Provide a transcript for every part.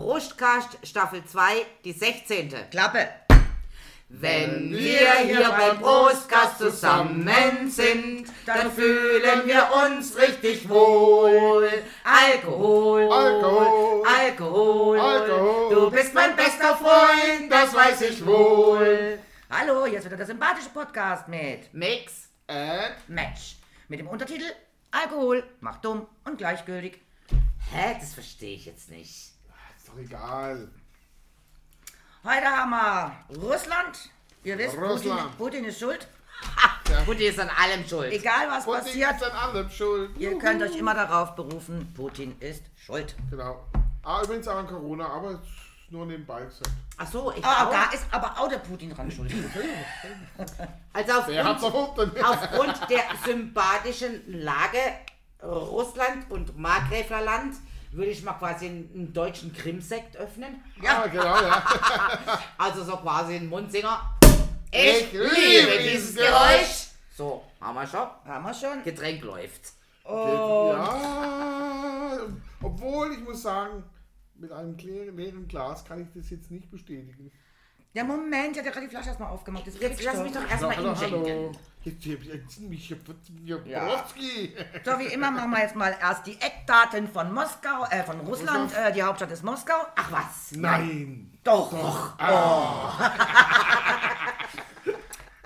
Brustkast Staffel 2, die 16. Klappe. Wenn wir hier beim Brustkast zusammen sind, dann fühlen wir uns richtig wohl. Alkohol, Alkohol, Alkohol, Alkohol. du bist mein bester Freund, das weiß ich wohl. Hallo, hier ist wieder der sympathische Podcast mit Mix, Äh, Match. Mit dem Untertitel Alkohol macht dumm und gleichgültig. hä, das verstehe ich jetzt nicht. Egal. Heute haben wir Russland. Ihr wisst, Putin, Russland. Putin ist schuld. Putin ist an allem schuld. Egal was Und passiert, ist an allem schuld. ihr könnt euch immer darauf berufen, Putin ist schuld. Genau. Ah, übrigens auch an Corona, aber nur nebenbei gesagt. Ach so, ich Ah, auch. da ist aber auch der Putin dran schuld. Also aufgrund, erfunden? aufgrund der sympathischen Lage Russland und Markgräflerland würde ich mal quasi einen, deutschen Krimsekt öffnen. Ja, genau, ja. Also so quasi ein Mundsinger. Ich Ich, liebe dieses Geräusch. Geräusch. So, haben wir schon. haben wir schon. Getränk läuft. ja. Obwohl, ich muss sagen, mit einem leeren Glas kann ich das jetzt nicht bestätigen. Der Moment, der hat ja gerade die Flasche erstmal aufgemacht. Das Jetzt lass mich doch erstmal hallo, hallo. Jetzt, jetzt, jetzt, mich, Ja. Borowski. So, wie immer machen wir jetzt mal erst die Eckdaten von Moskau, äh, von Russland. Äh, die Hauptstadt ist Moskau. Ach was. Nein. Doch. Oh.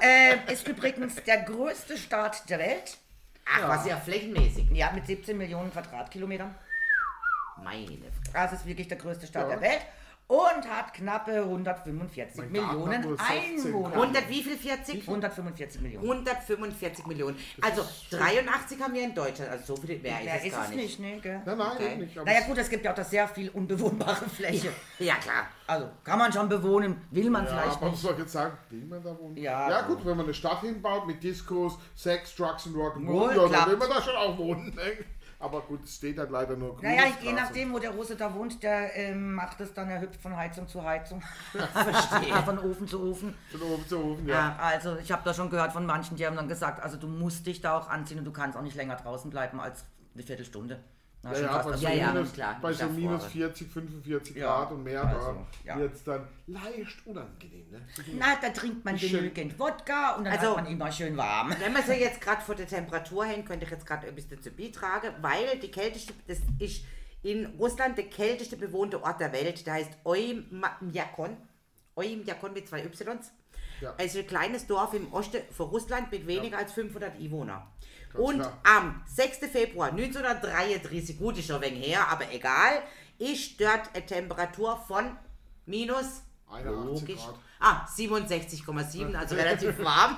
äh, ist übrigens der größte Staat der Welt. Ach was, ja flächenmäßig. Ja, mit 17 Millionen Quadratkilometern. Meine Fresse. Das ist wirklich der größte Staat Ja. der Welt. Und hat knappe 145 Mein Millionen Garten hat nur 16 Einwohner. 100 wie viel? 40? 145 Millionen. 145 Millionen. Also 83 haben wir in Deutschland. Also so viel mehr Mehr ist es ist gar es nicht. nicht, ne? Gell? Nein, nein, Okay. nicht. Aber Naja gut, es gibt ja auch da sehr viel unbewohnbare Fläche. Ja klar. Also kann man schon bewohnen, will man Ja, vielleicht aber was nicht. soll ich jetzt sagen? Will man da wohnen? Ja. ja gut, wenn man eine Stadt hinbaut mit Discos, Sex, Drugs und Rock'n'Roll, ja, dann will man da schon auch wohnen. Ne? Aber gut, steht halt leider nur grünes Naja, je nachdem, wo der Russe da wohnt, der ähm, macht es dann, er hüpft von Heizung zu Heizung. Verstehe. von Ofen zu Ofen. Von oben zu oben, ja. Ja, also ich habe da schon gehört von manchen, die haben dann gesagt, also du musst dich da auch anziehen und du kannst auch nicht länger draußen bleiben als eine Viertelstunde. Na, Ja, ja, bei so, Ja, ja, minus, klar, bei so minus 40, 45 Ja, Grad und mehr, also, da wird es dann leicht unangenehm. Ne? Na, da trinkt man Schön. genügend Wodka und dann Also- hat man immer schön warm. Wenn man so jetzt gerade vor der Temperatur hängt, könnte ich jetzt gerade ein bisschen zu beitragen, weil die kälteste, das ist in Russland der kälteste bewohnte Ort der Welt, der heißt Oymyakon. Oymyakon mit zwei Ys. Ja. Also ein kleines Dorf im Osten von Russland mit weniger als 500 Einwohner. Ganz Und klar. am 6. Februar 1933, gut ist schon ein wenig her, aber egal, ist dort eine Temperatur von minus 81 Grad. Ah, 67,7, also relativ warm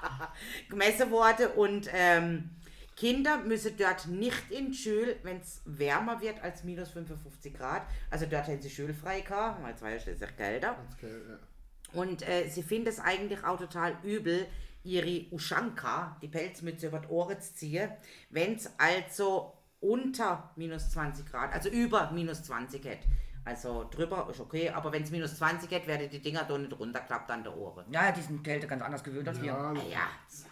gemessen wurde. Und ähm, Kinder müssen dort nicht in Schule, wenn es wärmer wird als minus 55 Grad. Also dort haben sie schulfrei gehabt, weil es war ja schließlich kälter. Okay, ja. Und äh, sie finden es eigentlich auch total übel, ihre Uschanka, die Pelzmütze über die Ohren zu ziehen, wenn es also unter minus 20 Grad, also über minus 20 hat. Also drüber ist okay, aber wenn es minus 20 hat, werden die Dinger da nicht runterklappt an der Ohren. Ja, die sind Kälte ganz anders gewöhnt als wir. Ja, Ah ja,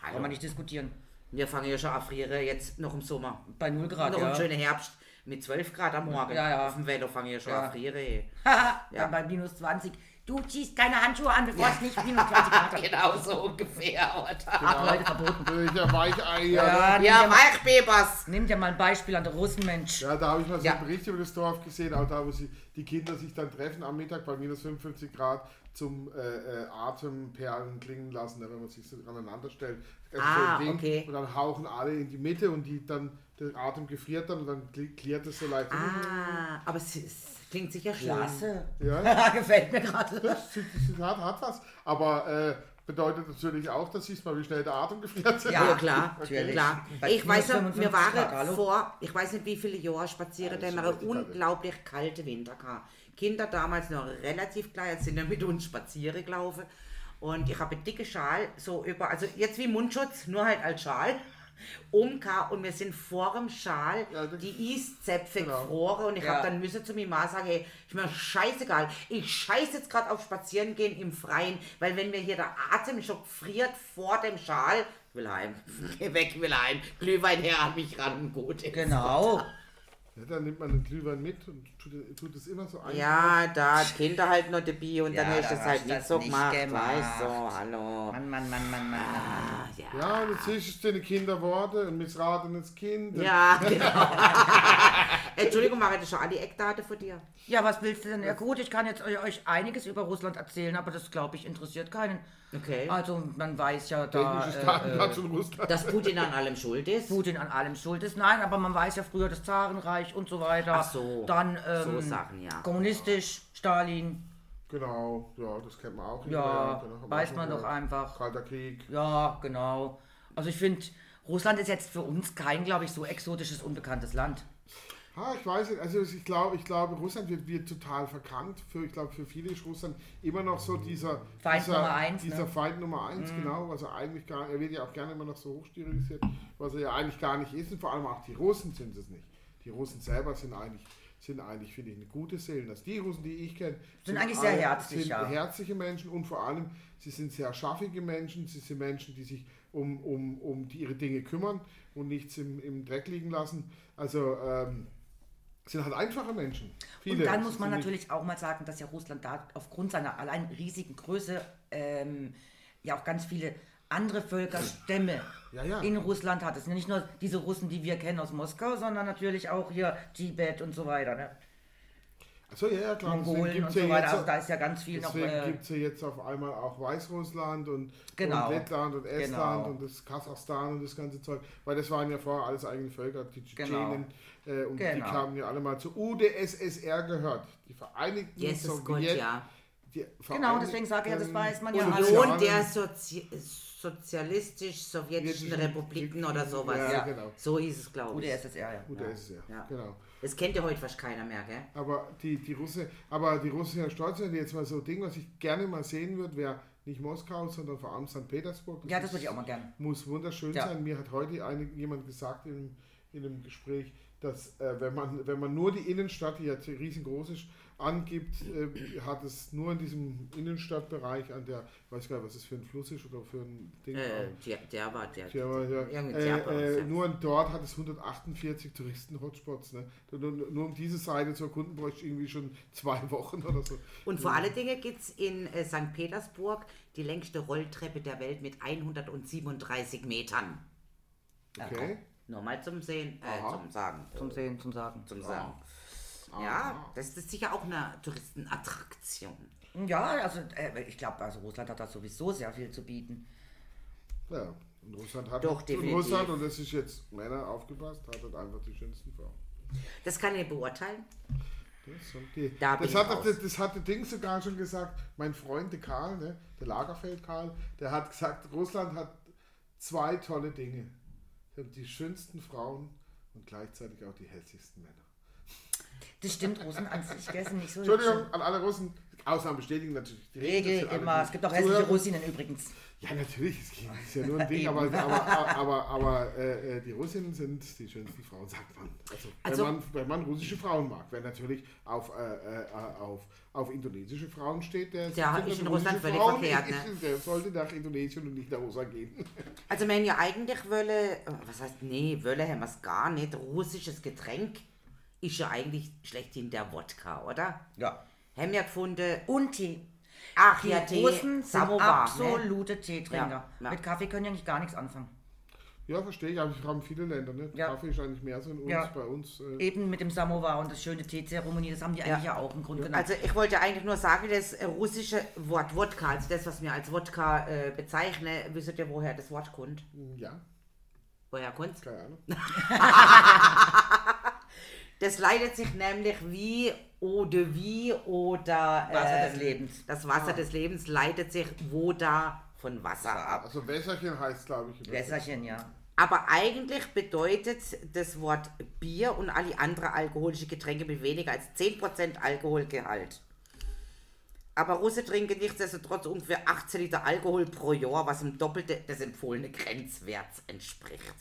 Kann hallo. man nicht diskutieren. Wir fangen ja schon an frieren, jetzt noch im Sommer. Bei 0 Grad, noch ja. im schönen Herbst mit 12 Grad am Morgen. Ja, ja. Auf dem Wetter fange ich ja schon Ja. an frieren. Ja. dann bei minus 20. Du ziehst keine Handschuhe an, bevor es nicht minus 20 Grad hat. Genau so ungefähr. Ach, Leute, verboten. Ja, ne? Ja, nimm, dir mal, Weichbebers. nimm dir mal ein Beispiel an der Russen, Mensch. Ja, da habe ich mal so Ja. einen Bericht über das Dorf gesehen, auch da, wo sie, die Kinder sich dann treffen am Mittag bei minus 55 Grad zum äh, äh, Atemperlen klingen lassen, ne, wenn man sich so aneinander stellt. Also Ah, so ein Ding, okay. Und dann hauchen alle in die Mitte und die dann, der Atem gefriert dann und dann kli- klärt es so leicht. Ah, aber es, es klingt sicher schön. Klasse. Ja, Gefällt mir gerade. das, das, das hat, hat was. Aber äh, bedeutet natürlich auch, dass siehst mal, wie schnell der Atem gefriert. Ja. Ja, klar, Natürlich. klar. Ich weiß noch, wir 55 Grad, waren vor, ich weiß nicht wie viele Jahre spazieren, da haben wir ist unglaublich kalte Winter gehabt. Kinder damals noch relativ klein, sind ja mit uns spazieren gelaufen. Und ich habe einen dicken Schal, so über, also jetzt wie Mundschutz, nur halt als Schal, umgehauen und wir sind vor dem Schal Ja, die Eiszäpfe Genau. gefroren und ich Ja. habe dann müssen zu mir mal sagen, hey, ist mir scheißegal, ich scheiß jetzt gerade auf Spazierengehen im Freien, weil wenn mir hier der Atem schon friert vor dem Schal, ich will heim, geh weg, ich will heim, Glühwein her an mich ran, gut. Genau. Ja, dann nimmt man den Glühwein mit und tut, tut es immer so ein. Ja, da hat Kinder halt noch dabei und Ja, dann hast du da es halt nicht das so nicht gemacht. gemacht. Weißt du, hallo. Mann, Mann, Mann, Mann, Mann. Ah, ja. Ja, und jetzt ist es deine Kinderworte, ein missratenes Kind. Ja, genau. Entschuldigung, mache ich das schon alle Eckdaten von dir? Ja, was willst du denn? Ja gut, ich kann jetzt eu- euch einiges über Russland erzählen, aber das, glaube ich, interessiert keinen. Okay. Also man weiß ja da, äh, Russland. Dass Putin an allem schuld ist? Putin an allem schuld ist. Nein, aber man weiß ja früher das Zarenreich und so weiter. Ach so. Dann ähm, So Sachen, ja. kommunistisch, Stalin. Genau, ja, das kennt man auch. Ja, genau, weiß man doch einfach. Kalter Krieg. Ja, genau. Also ich finde, Russland ist jetzt für uns kein, glaube ich, so exotisches, unbekanntes Land. Ah, ich weiß nicht, also ich glaube, ich glaube, Russland wird, wird total verkannt. Für, ich glaube, für viele ist Russland immer noch so dieser Feind dieser, Nummer eins, Dieser ne? Feind Nummer eins, genau. Also eigentlich gar, er wird ja auch gerne immer noch so hochstilisiert, was er ja eigentlich gar nicht ist. Und vor allem auch die Russen sind es nicht. Die Russen selber sind eigentlich, sind eigentlich, finde ich, eine gute Seelen. Also die Russen, die ich kenne, Sind eigentlich sehr alle- herzlich, sind ja. herzliche Menschen und vor allem, sie sind sehr schaffige Menschen. Sie sind Menschen, die sich um, um, um die, ihre Dinge kümmern und nichts im, im Dreck liegen lassen. Also ähm, sind halt einfache Menschen. Viele. Und dann muss man natürlich auch mal sagen, dass ja Russland da aufgrund seiner allein riesigen Größe ähm, ja auch ganz viele andere Völkerstämme Ja, ja. in Russland hat. Es sind ja nicht nur diese Russen, die wir kennen aus Moskau, sondern natürlich auch hier Tibet und so weiter. Ne? Achso, ja, ja, klar. Mongolen und so ja weiter. Also da ist ja ganz viel noch. deswegen Äh, gibt es ja jetzt auf einmal auch Weißrussland und, Genau. und Lettland und Estland Genau. und das Kasachstan und das ganze Zeug. Weil das waren ja vorher alles eigene Völker, die Genau. Tschetschenen. Äh, und die Genau. kamen ja alle mal zur UdSSR gehört. Die Vereinigten Gott, Sowjet- ja. die Genau, deswegen sage ich ja, das weiß man ja Union der Sozi sozialistisch-sowjetischen Sowjetischen Republiken oder sowas. Ja, Ja. genau. So hieß es, glaube ich. UdSSR, ja. UdSSR, Ja. genau. Das kennt ja heute fast keiner mehr, gell? Aber die, die Russe, aber die Russen sind ja stolz, wenn die jetzt mal so Ding, was ich gerne mal sehen würde, wäre nicht Moskau, sondern vor allem St. Petersburg. Ja, das würde ich auch mal gern. Muss wunderschön Ja. sein. Mir hat heute eine, jemand gesagt in, in einem Gespräch, dass äh, wenn, man, wenn man nur die Innenstadt, die ja riesengroß ist, angibt, äh, hat es nur in diesem Innenstadtbereich an der, ich weiß gar nicht, was das für ein Fluss ist oder für ein Ding. Äh, der, der war der. Ja, aber ja, Irgendwie äh, äh, ja. nur dort hat es 148 Touristen-Hotspots. Ne? Nur, nur um diese Seite zu erkunden, bräuchte ich irgendwie schon zwei Wochen oder so. Und vor allen Dingen gibt es in äh, St. Petersburg die längste Rolltreppe der Welt mit 137 Metern. Okay. Nur mal zum Sehen, äh, zum Sagen. Zum Sehen, zum Sagen. Zum Sagen. Ja, das ist sicher auch eine Touristenattraktion. Ja, also äh, ich glaube, also Russland hat da sowieso sehr viel zu bieten. Ja. Und Russland hat Doch, und definitiv. Russland, und das ist jetzt Männer aufgepasst, hat halt einfach die schönsten Frauen. Das kann ich beurteilen. Das, die, Da das, hat, das, das hat der Ding sogar schon gesagt, mein Freund der Karl, ne, der Lagerfeld Karl, der hat gesagt, Russland hat zwei tolle Dinge. Sie haben die schönsten Frauen und gleichzeitig auch die hässlichsten Männer. Das stimmt, Russen an sich gell, sind nicht so Entschuldigung hübsch. an alle Russen, Ausnahmen bestätigen natürlich. Die Regel immer. Es gibt auch hässliche Zuhörer- Russinen übrigens. Ja, natürlich, es geht- ist ja nur ein Ding, aber, aber, aber, aber äh, äh, die Russinnen sind die schönsten Frauen, sagt man. Also, Also- wenn, man wenn man russische Frauen mag. Wer natürlich auf, äh, äh, auf, auf indonesische Frauen steht, der, findet ist in Russland völlig Frauen, verkehrt, ist- Der sollte nach Indonesien und nicht nach Russland gehen. Also wenn ja eigentlich Wölle, äh, was heißt, nee, Wölle haben wir es gar nicht. Russisches Getränk ist ja eigentlich schlechthin der Wodka, oder? Ja. Haben wir gefunden, Und Tee. ach Die ja, Tee, Russen sind Samovar, ne? absolute Teetrinker. Ja, ja. Mit Kaffee können ja nicht gar nichts anfangen. Ja, verstehe ich, aber wir haben viele Länder. Ne? Ja. Kaffee ist eigentlich mehr so in uns, Ja. bei uns. Äh, Eben mit dem Samovar und das schöne Teezeremonie, das haben die eigentlich ja, auch im Grunde genommen. Also ich wollte eigentlich nur sagen, das äh, russische Wort Wodka, also das, was wir als Wodka äh, bezeichnen, wisst ihr, woher das Wort kommt? ja, Woher kommt keine Ahnung. Das leitet sich nämlich wie Eau de vie oder Wasser äh, des Lebens. Das Wasser des Lebens leitet sich wo da von Wasser ab. Also Wässerchen heißt, glaube ich. Wässerchen, ja. Aber eigentlich bedeutet das Wort Bier und alle andere alkoholische Getränke mit weniger als 10% Alkoholgehalt. Aber Russen trinken nichtsdestotrotz ungefähr 18 Liter Alkohol pro Jahr, was im Doppelte des empfohlenen Grenzwerts entspricht.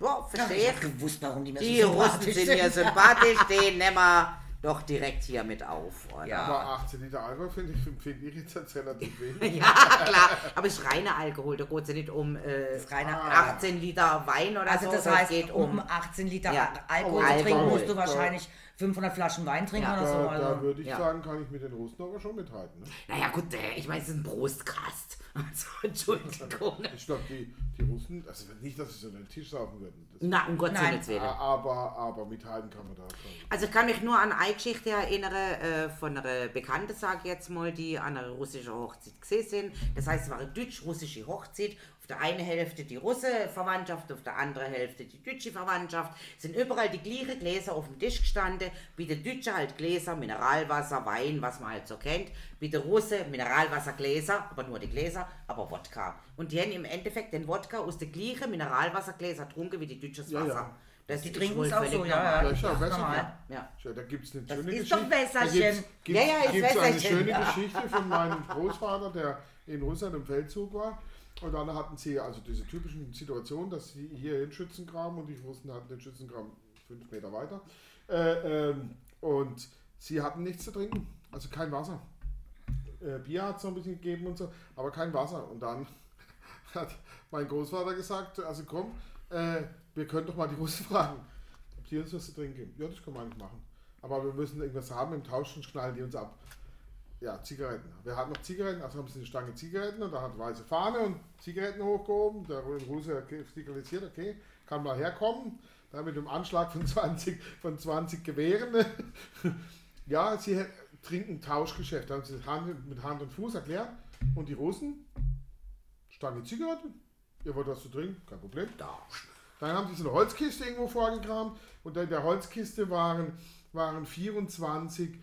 Ja, verstehe Ich ich. hab gewusst, warum die mir Die so Russen sympathisch sind mir sympathisch, den nehmen wir. doch direkt hier mit auf. Oder? Ja. Aber 18 Liter Alkohol finde ich, finde ich jetzt relativ wenig. Ja, klar. Aber es ist reiner Alkohol. Da geht es ja nicht um äh, ist reiner 18 Liter Wein oder Also so. das heißt, geht um um. 18 Liter Ja. Alkohol Oh, zu trinken, Alkohol. musst du wahrscheinlich 500 Flaschen Wein trinken Ja. oder so. Da, Also. da würde ich ja. sagen, kann ich mit den Russen aber schon mithalten. Ne? Naja, gut, äh, ich meine, es ist ein Brustkast. Also, Entschuldigung. Ich glaube, die, die Russen, also nicht, dass sie so einen Tisch saufen würden. Na, um Gottes Willen. aber, aber mithalten kann man da schon. Also ich kann mich nur an eine Geschichte erinnern äh, von einer Bekannten, sage ich jetzt mal, die an einer russischen Hochzeit gesehen sind. Das heißt, es war eine deutsch-russische Hochzeit. Auf der einen Hälfte die russe Verwandtschaft, auf der anderen Hälfte die deutsche Verwandtschaft. Es sind überall die gleichen Gläser auf dem Tisch gestanden. Bei den Deutschen halt Gläser, Mineralwasser, Wein, was man halt so kennt. Bei den Russen Mineralwassergläser, aber nur die Gläser, aber Wodka. Und die haben im Endeffekt den Wodka aus den gleichen Mineralwassergläser getrunken wie die deutsches Ja, Wasser. ja. Das Die ist trinken es auch so, ja. Ja, ist ja das ist besser. Ja. Ja, da gibt es eine Das schöne ist Geschichte. doch Wässerchen. Da Ja, ja, ist gibt's eine schöne ja. Geschichte von meinem Großvater, der in Russland im Feldzug war. Und dann hatten sie also diese typischen Situationen, dass sie hier den Schützengraben und die Russen hatten den Schützengraben fünf Meter weiter. Äh, ähm, und sie hatten nichts zu trinken, also kein Wasser. Äh, Bier hat es noch ein bisschen gegeben und so, aber kein Wasser. Und dann hat mein Großvater gesagt, also komm, äh, wir können doch mal die Russen fragen, ob die uns was zu trinken geben. Ja, das können wir eigentlich machen. Aber wir müssen irgendwas haben, im Tausch sonst knallen die uns ab. Ja, Zigaretten. Wir hatten noch Zigaretten, also haben sie eine Stange Zigaretten und da hat weiße Fahne und Zigaretten hochgehoben. Der Russe signalisiert, okay, kann mal herkommen. Da mit einem Anschlag von 20, von 20 Gewehren. ja, sie trinken Tauschgeschäft. Da haben sie Hand, mit Hand und Fuß erklärt. Und die Russen, Stange Zigaretten. Ihr wollt was zu trinken? Kein Problem. Da. Dann haben sie so eine Holzkiste irgendwo vorgekramt und in der Holzkiste waren, waren 24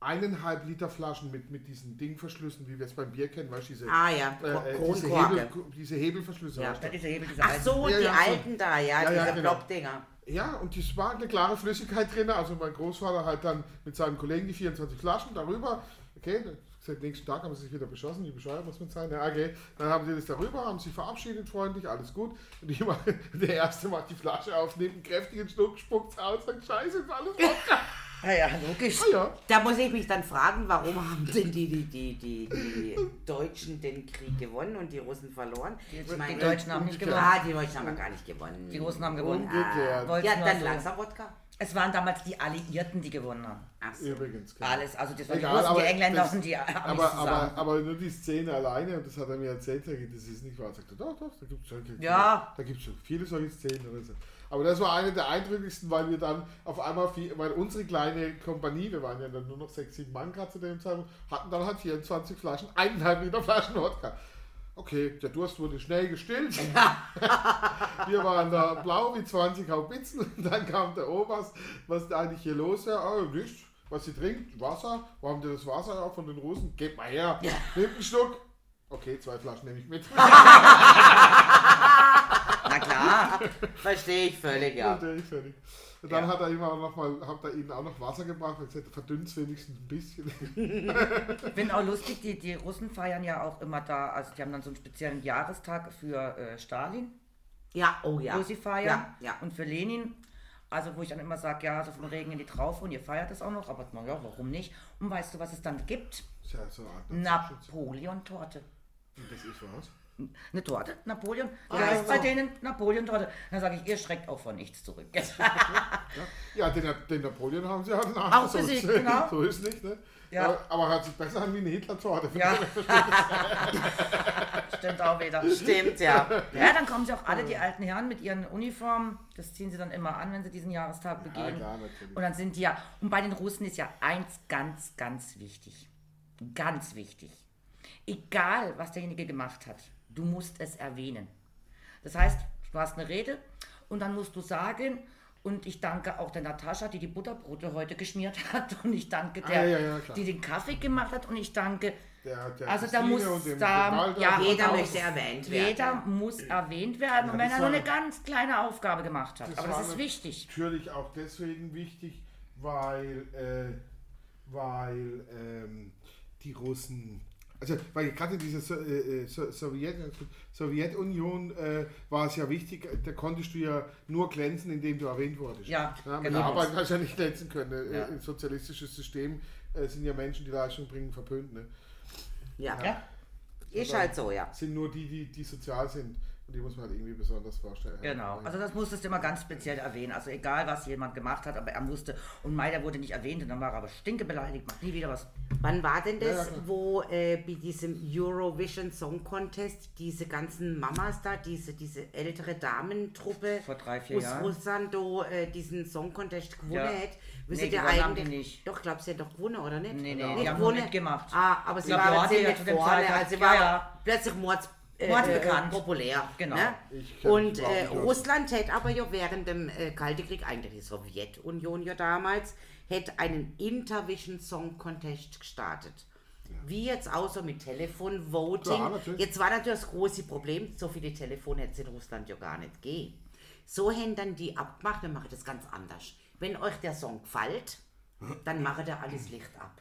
eineinhalb Liter Flaschen mit, mit diesen Dingverschlüssen, wie wir es beim Bier kennen, weißt du, diese, Ah ja, äh, äh, diese. Hebel, diese Hebelverschlüsse. Ja. der Hebel, dieser Ach so, Ja, die ja, so. alten da, ja, Ja, ja, diese genau. Plopdinger. Ja, und es war eine klare Flüssigkeit drin. Also mein Großvater halt dann mit seinen Kollegen die 24 Flaschen darüber. Okay, seit nächsten Tag haben sie sich wieder beschossen, wie bescheuert muss man sein. Ja, okay. Dann haben sie das darüber, haben sich verabschiedet, freundlich, alles gut. Und ich mach, der Erste macht die Flasche auf, nimmt einen kräftigen Schluck, spuckt aus, sagt, scheiße, ist alles Wodka. Ja, ja, logisch. Ah ja, Da muss ich mich dann fragen, warum haben denn die, die, die, die, die Deutschen den Krieg gewonnen und die Russen verloren? Die, Ich die meine, Deutschen haben nicht gewonnen. Ah, die Deutschen haben ja gar nicht gewonnen. Die Russen haben gewonnen. Wollten Ja, dann so- langsam Wodka. Es waren damals die Alliierten, die gewonnen haben. Ach so. Übrigens. genau. Alles, also das waren die Egal, Russen, die aber Engländer das- und die Aber, aber, aber nur die Szene alleine, und das hat er mir erzählt, das ist nicht wahr. Er sagte, doch, doch, da gibt es schon, Ja. da gibt's schon viele solche Szenen. Oder so. Aber das war eine der eindrücklichsten, weil wir dann auf einmal, viel, weil unsere kleine Kompanie, wir waren ja dann nur noch sechs, sieben Mann gerade zu dem Zeitpunkt, hatten dann halt 24 Flaschen, eineinhalb Liter Flaschen Wodka. Okay, der Durst wurde schnell gestillt. wir waren da blau wie 20 Haubitzen und dann kam der Oberst, was ist eigentlich hier los wäre? Oh, nichts. Was sie trinkt? Wasser. Wo haben die das Wasser auch von den Russen? Gebt mal her. Nehmt einen Schluck. Okay, zwei Flaschen nehme ich mit. Klar. Verstehe ich völlig, ja. Natürlich, fertig. Und dann Ja. hat er ihm auch noch mal, hat er ihnen auch noch Wasser gebracht und gesagt, verdünnt es wenigstens ein bisschen. Ich finde auch lustig, die, die Russen feiern ja auch immer da, also die haben dann so einen speziellen Jahrestag für äh, Stalin, Ja, oh ja. wo sie feiern. Ja, ja. Und für Lenin, also wo ich dann immer sage, ja, so vom Regen in die Traufe und ihr feiert es auch noch, aber naja, warum nicht? Und weißt du, was es dann gibt? Ja so. Napoleon-Torte. Das ist was. Eine Torte, Napoleon. Ah, Ja, ist bei so. denen Napoleon-Torte. Dann sage ich, ihr schreckt auch vor nichts zurück. Ja, den, den Napoleon haben sie ja Auch nach. besiegt, genau. So ist nicht, ne? Ja. Aber, hört sich besser an wie eine Hitler-Torte. ja. Stimmt auch wieder. Stimmt, ja. Ja, dann kommen sie auch alle, die alten Herren, mit ihren Uniformen. Das ziehen sie dann immer an, wenn sie diesen Jahrestag Ja, begehen. klar, natürlich. Und dann sind die ja, und bei den Russen ist ja eins ganz, ganz wichtig. Ganz wichtig. Egal, was derjenige gemacht hat, du musst es erwähnen. Das heißt, du hast eine Rede und dann musst du sagen, und ich danke auch der Natascha, die die Butterbrote heute geschmiert hat. Und ich danke der, Ah, ja, ja, die den Kaffee gemacht hat. Und ich danke Der, der Also da muss da- ja, Jeder möchte erwähnt werden. jeder muss erwähnt werden. und wenn er nur eine ganz kleine Aufgabe gemacht hat. Das Aber das ist wichtig. Natürlich auch deswegen wichtig, weil, äh, weil ähm, die Russen Also, weil gerade in dieser so, äh, äh so, Sowjet, Sowjetunion äh, war es ja wichtig, da konntest du ja nur glänzen, indem du erwähnt wurdest. Ja, ja genau. Arbeit du ja nicht glänzen können. Äh, ja. Im sozialistischen System äh, sind ja Menschen, die Leistung bringen, verpönt. Ne? Ja. ja. Ist halt so, ja. Sind nur die, die, die sozial sind. Und die muss man halt irgendwie besonders vorstellen. Genau, also das musstest du immer ganz speziell erwähnen. Also egal, was jemand gemacht hat, aber er musste. Und Meider wurde nicht erwähnt und dann war er aber stinkebeleidigt, macht nie wieder was. Wann war denn das, ja, ja, wo äh, bei diesem Eurovision Song Contest diese ganzen Mamas da, diese, diese ältere Damentruppe Vor drei, vier aus Jahren. Russland do, äh, diesen Song Contest gewonnen ja. hat? Wisst ihr eigentlich nicht? Doch, glaub, sie hat doch gewonnen, oder nicht? Nee, nee, nicht die haben gewonnen. mitgemacht. Ah, aber sie glaub, war ziemlich vorne, also sie war plötzlich Mords äh, bekannt. populär. Genau. Ne? Und äh, Russland hätte aber ja während dem äh, Kalten Krieg, eigentlich die Sowjetunion ja damals, hätte einen Intervision Song Contest gestartet. Wie jetzt außer mit Telefonvoting. jetzt war natürlich das große Problem, so viele Telefone hätte es in Russland ja gar nicht gehen. So haben dann die abgemacht, wir machen das ganz anders. Wenn euch der Song gefällt, dann macht ihr alles Licht ab.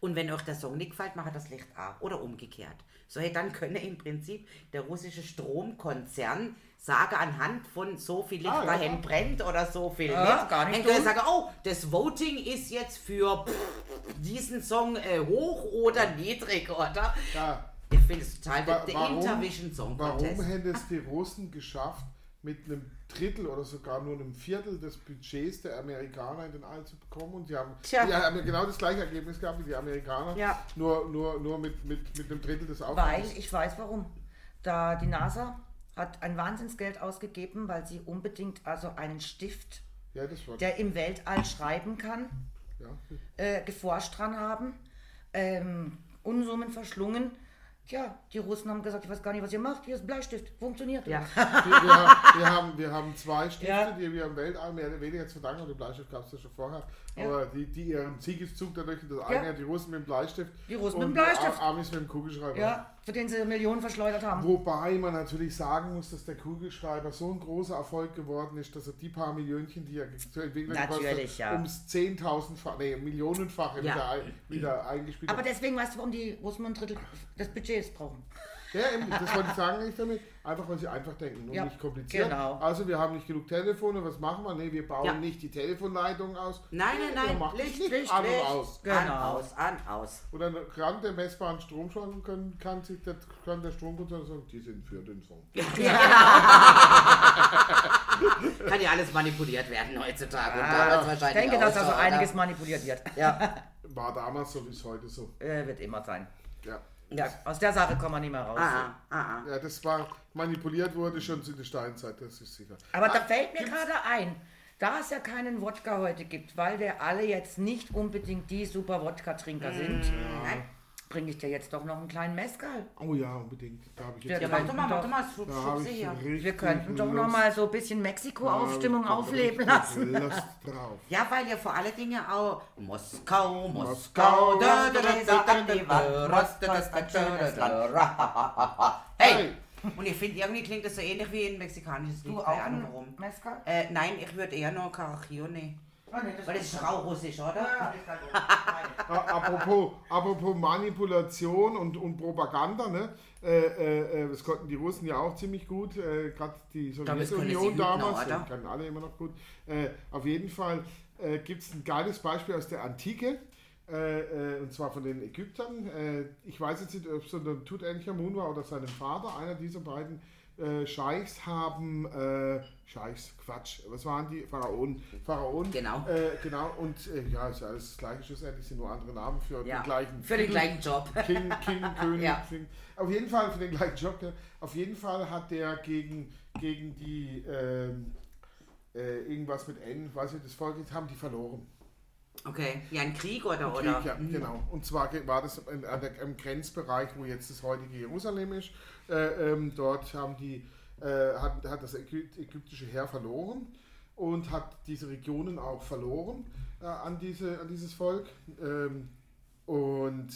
Und wenn euch der Song nicht gefällt, macht das Licht ab. Oder umgekehrt. So, hey, dann könne im Prinzip der russische Stromkonzern sagen, anhand von so viel Licht ah, dahin ja. brennt oder so viel ja, nicht, gar nicht. Dann sagen, oh, das Voting ist jetzt für diesen Song äh, hoch oder niedrig, oder? Ja. Ich finde es total Wa der Intervision Song Contest. Warum hätten es die Russen geschafft, mit einem Drittel oder sogar nur einem Viertel des Budgets der Amerikaner in den All zu bekommen. Und sie haben, Tja. die haben genau das gleiche Ergebnis gehabt wie die Amerikaner, ja. nur, nur, nur mit, mit, mit einem Drittel des Aufwands. Weil, ich weiß warum. Da die NASA hat ein Wahnsinnsgeld ausgegeben, weil sie unbedingt also einen Stift, ja, der im Weltall schreiben kann, ja. äh, geforscht dran haben, ähm, Unsummen verschlungen Tja, die Russen haben gesagt, ich weiß gar nicht, was ihr macht. Hier ist Bleistift. Funktioniert. Ja. wir, wir, haben, wir haben zwei Stifte, ja. die wir im Weltall mehr oder weniger zu verdanken haben. Den Bleistift gab es ja schon vorher. Ja. Aber die, die ihren Siegeszug dadurch, das eine ja. die Russen mit dem Bleistift. Die Russen mit dem Bleistift. Die Amis mit dem Kugelschreiber. Ja, für den sie Millionen verschleudert haben. Wobei man natürlich sagen muss, dass der Kugelschreiber so ein großer Erfolg geworden ist, dass er die paar Millionchen, die er zu entwickeln kostet, ja. ums Zehntausendfach, nee, Millionenfache ja. wieder, wieder eingespielt Aber deswegen weißt du, warum die Russen ein Drittel des Budgets brauchen. Ja, eben, das wollte ich sagen nicht damit. Einfach, weil sie einfach denken und ja, nicht kompliziert. Genau. Also wir haben nicht genug Telefone, was machen wir? Ne, wir bauen ja. nicht die Telefonleitung aus. Nein, nein, nein, Licht, Licht, Licht, an Licht. aus. Genau. An, aus, an, aus. Oder kann der messbaren Stromschwankungen können, kann sich der, kann der Stromkonzern sagen, die sind für den Song. Ja, genau. kann ja alles manipuliert werden heutzutage. Ja, ich denke, dass also einiges manipuliert wird. Ja. War damals so, wie es heute so. Äh, wird immer sein. Ja. Ja, aus der Sache kommen wir nicht mehr raus. Ah, ah, ah. Ja, das war manipuliert wurde schon zu der Steinzeit, das ist sicher. Aber da fällt mir gerade ein, da es ja keinen Wodka heute gibt, weil wir alle jetzt nicht unbedingt die super Wodka-Trinker sind, ja bringe ich dir jetzt doch noch einen kleinen Mescal. Oh ja, unbedingt. Da ich jetzt ja, mach doch mal, mach doch mal, schubse hier. Wir könnten doch noch mal so ein bisschen Mexiko-Aufstimmung aufleben lassen. Lust drauf. Ja, weil ja vor allen Dingen auch Moskau, Moskau, da, da, da, Hey! Und ich finde, irgendwie klingt das so ähnlich wie ein mexikanisches Lied. Du auch warum. Mescal? Äh, nein, ich würde eher noch Carajillo nehmen. Nee, das Weil das ist raurussisch, oder? Ja, apropos, apropos Manipulation und, und Propaganda, ne? Äh, äh, das konnten die Russen ja auch ziemlich gut, äh, gerade die Sowjetunion damals, noch, können alle immer noch gut. Äh, auf jeden Fall äh, gibt es ein geiles Beispiel aus der Antike. Äh, und zwar von den Ägyptern. ich weiß jetzt nicht, ob es so ein Tutanchamun war oder seinem Vater, einer dieser beiden äh, Scheichs haben, äh, Scheichs, Quatsch, was waren die? Pharaonen. Pharaonen. Genau. Äh, genau, und äh, ja, ist ja alles das Gleiche schlussendlich, sind nur andere Namen für ja, den gleichen Für den gleichen Job. King, King, König. ja. King. Auf jeden Fall für den gleichen Job. Auf jeden Fall hat der gegen, gegen die ähm, äh, irgendwas mit N, weiß ich, das Volk, haben die verloren. Okay, ja, ein Krieg oder? Ein Krieg, oder? ja, mhm. genau. Und zwar war das in, im Grenzbereich, wo jetzt das heutige Jerusalem ist. Äh, ähm, dort haben die, äh, hat, hat das ägyptische Heer verloren und hat diese Regionen auch verloren äh, an, diese, an dieses Volk. Ähm, und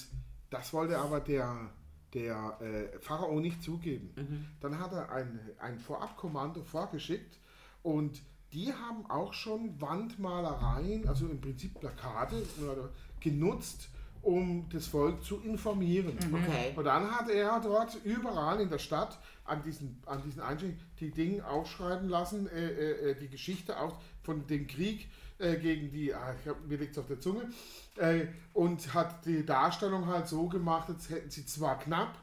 das wollte aber der, der äh, Pharao nicht zugeben. Mhm. Dann hat er ein, ein Vorabkommando vorgeschickt und die haben auch schon Wandmalereien, also im Prinzip Plakate, genutzt, um das Volk zu informieren. Okay. Und dann hat er dort überall in der Stadt an diesen, an diesen Einstellungen die Dinge aufschreiben lassen, äh, äh, äh, die Geschichte auch von dem Krieg äh, gegen die, ah, ich hab, mir liegt es auf der Zunge, äh, und hat die Darstellung halt so gemacht, als hätten sie zwar knapp,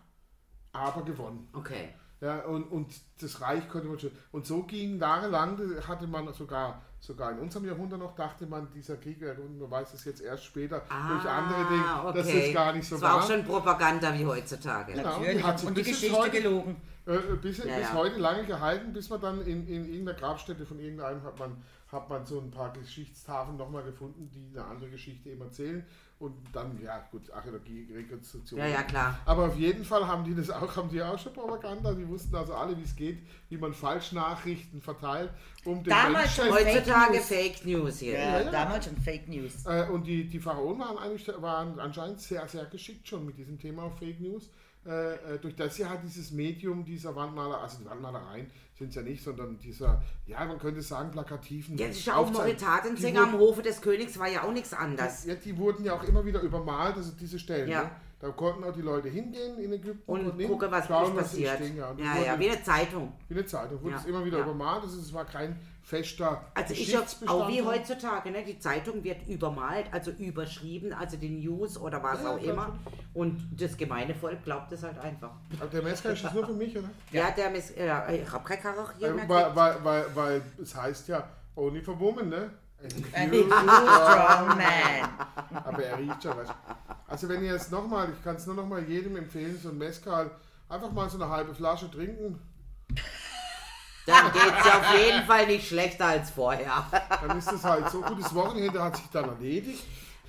aber gewonnen. Okay. Ja, und, und das Reich konnte man schon. Und so ging jahrelang, hatte man sogar, sogar in unserem Jahrhundert noch, dachte man, dieser Krieg, man weiß es jetzt erst später durch andere Dinge, dass es gar nicht so Ah, das war war. auch schon Propaganda wie heutzutage. Genau, Natürlich. die hat sich Und die bis Geschichte heute- gelogen. Äh, bis Ja, bis ja. heute lange gehalten, bis man dann in, in irgendeiner Grabstätte von irgendeinem hat man, hat man so ein paar Geschichtstafeln nochmal gefunden, die eine andere Geschichte eben erzählen. Und dann, ja gut, Archäologie, Rekonstruktion. Ja, ja, klar. Aber auf jeden Fall haben die das auch, haben die auch schon Propaganda. Die wussten also alle, wie es geht, wie man Falschnachrichten verteilt, um den Damals schon Heutzutage Fake Fake News hier. Ja, ja. damals schon Fake News. Äh, und die, die Pharaonen waren, eigentlich, waren anscheinend sehr, sehr geschickt schon mit diesem Thema Fake News. Äh, äh, durch das sie halt dieses Medium dieser Wandmaler, also die Wandmalereien sind es ja nicht, sondern dieser, ja, man könnte sagen, plakativen. Jetzt ist ja auch Die am Hofe des Königs war ja auch nichts anderes. Ja, die wurden ja auch immer wieder übermalt, also diese Stellen. Ja. Ne? Da konnten auch die Leute hingehen in Ägypten Und hin, gucke, was schauen, wirklich passiert. ja. Und Ja, ja, wie eine Zeitung. Wie eine Zeitung, wurde Ja, es immer wieder ja. übermalt, also es war kein fester Also ich auch wie heutzutage, ne? die Zeitung wird übermalt, also überschrieben, also die News oder was Ja, auch immer. Und das gemeine Volk glaubt es halt einfach. Aber der Messer ist das nur für mich, oder? Ja, der ja, ich habe keine Karriere mehr. weil, weil, weil, weil es heißt ja Only for Women, ne? Ein You- strong man. Aber er riecht schon, weißt du. Also wenn ihr jetzt nochmal, ich kann es nur nochmal jedem empfehlen, so ein Mezcal, einfach mal so eine halbe Flasche trinken, Dann geht es ja auf jeden Fall nicht schlechter als vorher. dann ist das halt so. Gutes Wochenende hat sich dann erledigt.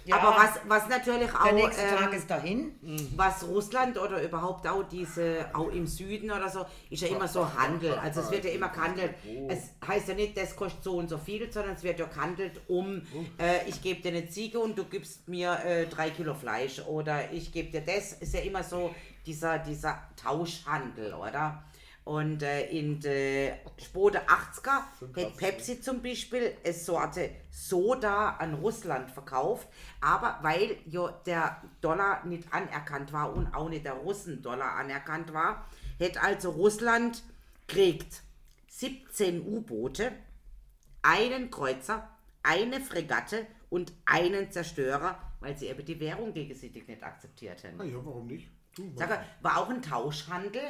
Ja, Aber was, was natürlich der auch, nächste ähm, Tag ist dahin. was Russland oder überhaupt auch diese, auch im Süden oder so, ist ja immer so Handel. Also es wird ja immer gehandelt. Es heißt ja nicht, das kostet so und so viel, sondern es wird ja gehandelt um, äh, ich gebe dir eine Ziege und du gibst mir äh, drei Kilo Fleisch oder ich gebe dir das. Ist ja immer so dieser, dieser Tauschhandel, oder? Und äh, in der späten 80er hat Pepsi zum Beispiel eine Sorte Soda an Russland verkauft, aber weil ja der Dollar nicht anerkannt war und auch nicht der Russen-Dollar anerkannt war, hat also Russland kriegt 17 U-Boote, einen Kreuzer, eine Fregatte und einen Zerstörer, weil sie eben die Währung gegenseitig nicht akzeptiert haben. Na ja, warum nicht? Du, Sag, mal, war auch ein Tauschhandel.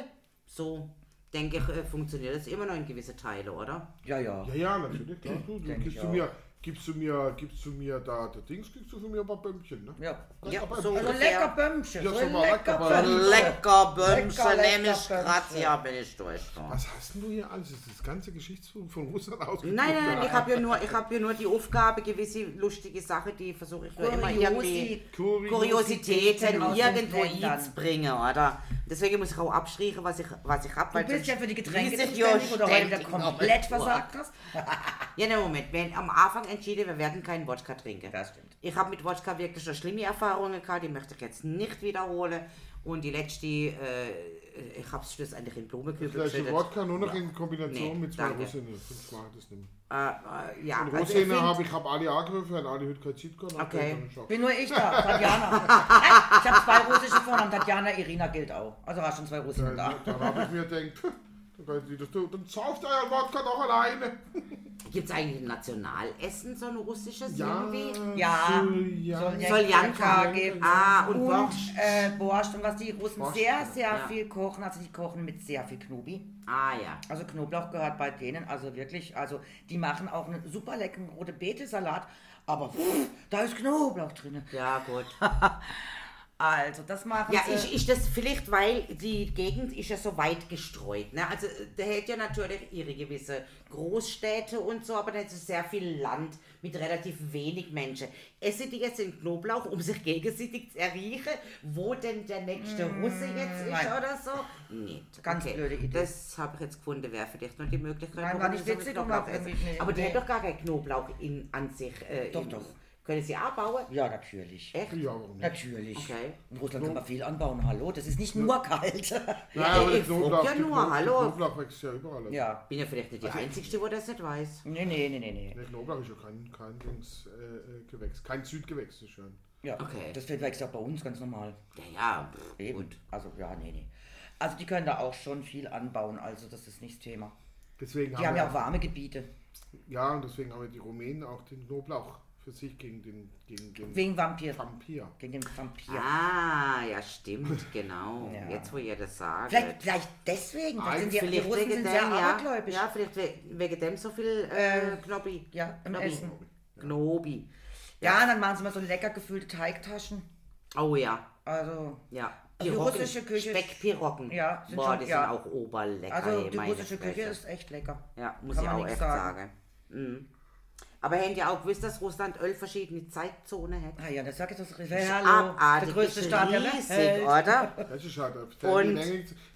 So, denke ich, äh, funktioniert das immer noch in gewisse Teile, oder? Ja, ja. Ja, ja, natürlich, klar. Du, du gibst du mir, gibst du mir, gibst du mir da, der Dings, kriegst du von mir ein paar Bömmchen, ne? Ja. Ja, aber- so So ungefähr. lecker Bömmchen. Ja, so so lecker lecker Bömmchen. Bömmchen. Lecker Bömmchen, Lecker, lecker nämlich Bömmchen. gerade, ja, bin ich durch. da. Was hast denn du hier alles? Ist das ganze Geschichtsbuch von Russland ausgedruckt? Nein, nein, nein, ich habe ja, nur- ich hab ja nur die Aufgabe, gewisse lustige Sachen, die versuche ich ja immer irgendwie Kuriosi- Kuriositäten aus irgendwo Ländern. einzubringen, oder? Deswegen muss ich auch abschreiben, was ich, was ich habe. Du bist ja für die Getränke ja zuständig oder heute komplett versagt hast. Ja, ne, Moment. Haben am Anfang entschieden, wir werden keinen Wodka trinken. Das stimmt. Ich habe mit Wodka wirklich schon schlimme Erfahrungen gehabt, die möchte ich jetzt nicht wiederholen. Und die letzte, äh, ich habe es schlussendlich in Blumenkübel Vielleicht geschüttet. Wodka nur noch in Kombination Nee, mit zwei danke. Mache ich das nicht mehr. Äh, äh, ja, Und also ich Russinnen find- habe ich hab alle angegriffen, haben alle heute kein Zeit gehabt. Okay. Bin nur ich da, Tatjana. Ich habe zwei russische Vornamen. Tatjana, Irina gilt auch. Also war schon zwei Russinnen Dann, da. dann habe ich mir gedacht, dann, dann sauft euer Wodka doch alleine. Gibt es eigentlich ein Nationalessen, so ein russisches Ja, irgendwie? Ja, Soljanka. Soljanka. gibt Ah, und und Borscht. äh, Borscht. Und was die Russen Borscht, sehr, sehr ja. viel kochen, also die kochen mit sehr viel Knobi. Ah ja. Also Knoblauch gehört bei denen, also wirklich, also die machen auch einen super leckeren rote Beete-Salat, aber pff, da ist Knoblauch drin. Ja, gut. Also das machen Ja, sie. ich, ich das vielleicht, weil die Gegend ist ja so weit gestreut. Ne? Also der hätte ja natürlich ihre gewisse Großstädte und so, aber da ist sehr viel Land mit relativ wenig Menschen. Essen die jetzt den Knoblauch, um sich gegenseitig zu erriechen, wo denn der nächste Russe jetzt ist Mm, nein. oder so? Nicht. Ganz blöde Idee. Das habe ich jetzt gefunden, wäre vielleicht noch die Möglichkeit. Nein, war warum nicht sie so witzig war Knoblauch essen. Aber die hat doch gar keinen Knoblauch in, an sich. Äh, Doch, in, doch. Können sie abbauen? ja, natürlich. Echt? Ja, warum nicht? Natürlich. Okay. In Russland kann man viel anbauen, hallo. Das ist nicht nur kalt. Nein, aber frag Knoblauch, ja nur, Knoblauch, hallo. Knoblauch wächst ja überall. Also ja. Bin ja vielleicht nicht die Einzige, wo das nicht weiß. Nee, nee, nee, nee, nee. Der Knoblauch ist ja kein, kein Dings, äh, äh, Gewächs, kein Südgewächs. Ist ja ein Ja, Okay. das wächst ja bei uns ganz normal. Ja, ja, pff, Eben. gut. Also, ja, nee, nee. Also, die können da auch schon viel anbauen, also das ist nicht das Thema. Deswegen Die haben ja wir, auch warme Gebiete. ja, und deswegen haben wir die Rumänen auch den Knoblauch für sich gegen den, gegen den Wegen Vampir. Vampir. Gegen den Vampir. Ah, ja, stimmt, genau. Ja. Jetzt, wo ihr das sagt. Vielleicht, vielleicht deswegen. Vielleicht sind die, die Russen sind dem, sehr ja. abergläubisch. Ja, vielleicht we- wegen dem so viel äh, Äh, Knobi. ja, im Knobi. Essen. Knobi. Ja, dann machen sie mal so lecker gefüllte Teigtaschen. Oh ja, Also, ja. Also die Piroggen, russische Küche- Speckpiroggen. Ja, sind Boah, schon- die ja. sind auch oberlecker. also die russische Küche ist echt lecker. Ja, muss Kann ich auch nichts echt sagen. Mhm. Aber habt ihr auch gewusst, dass Russland elf verschiedene Zeitzonen hat? Ah ja, das sag ich das. Das Hallo, ist der abartig, größte ist Staat der riesig, Welt. oder? Das ist schade. Und-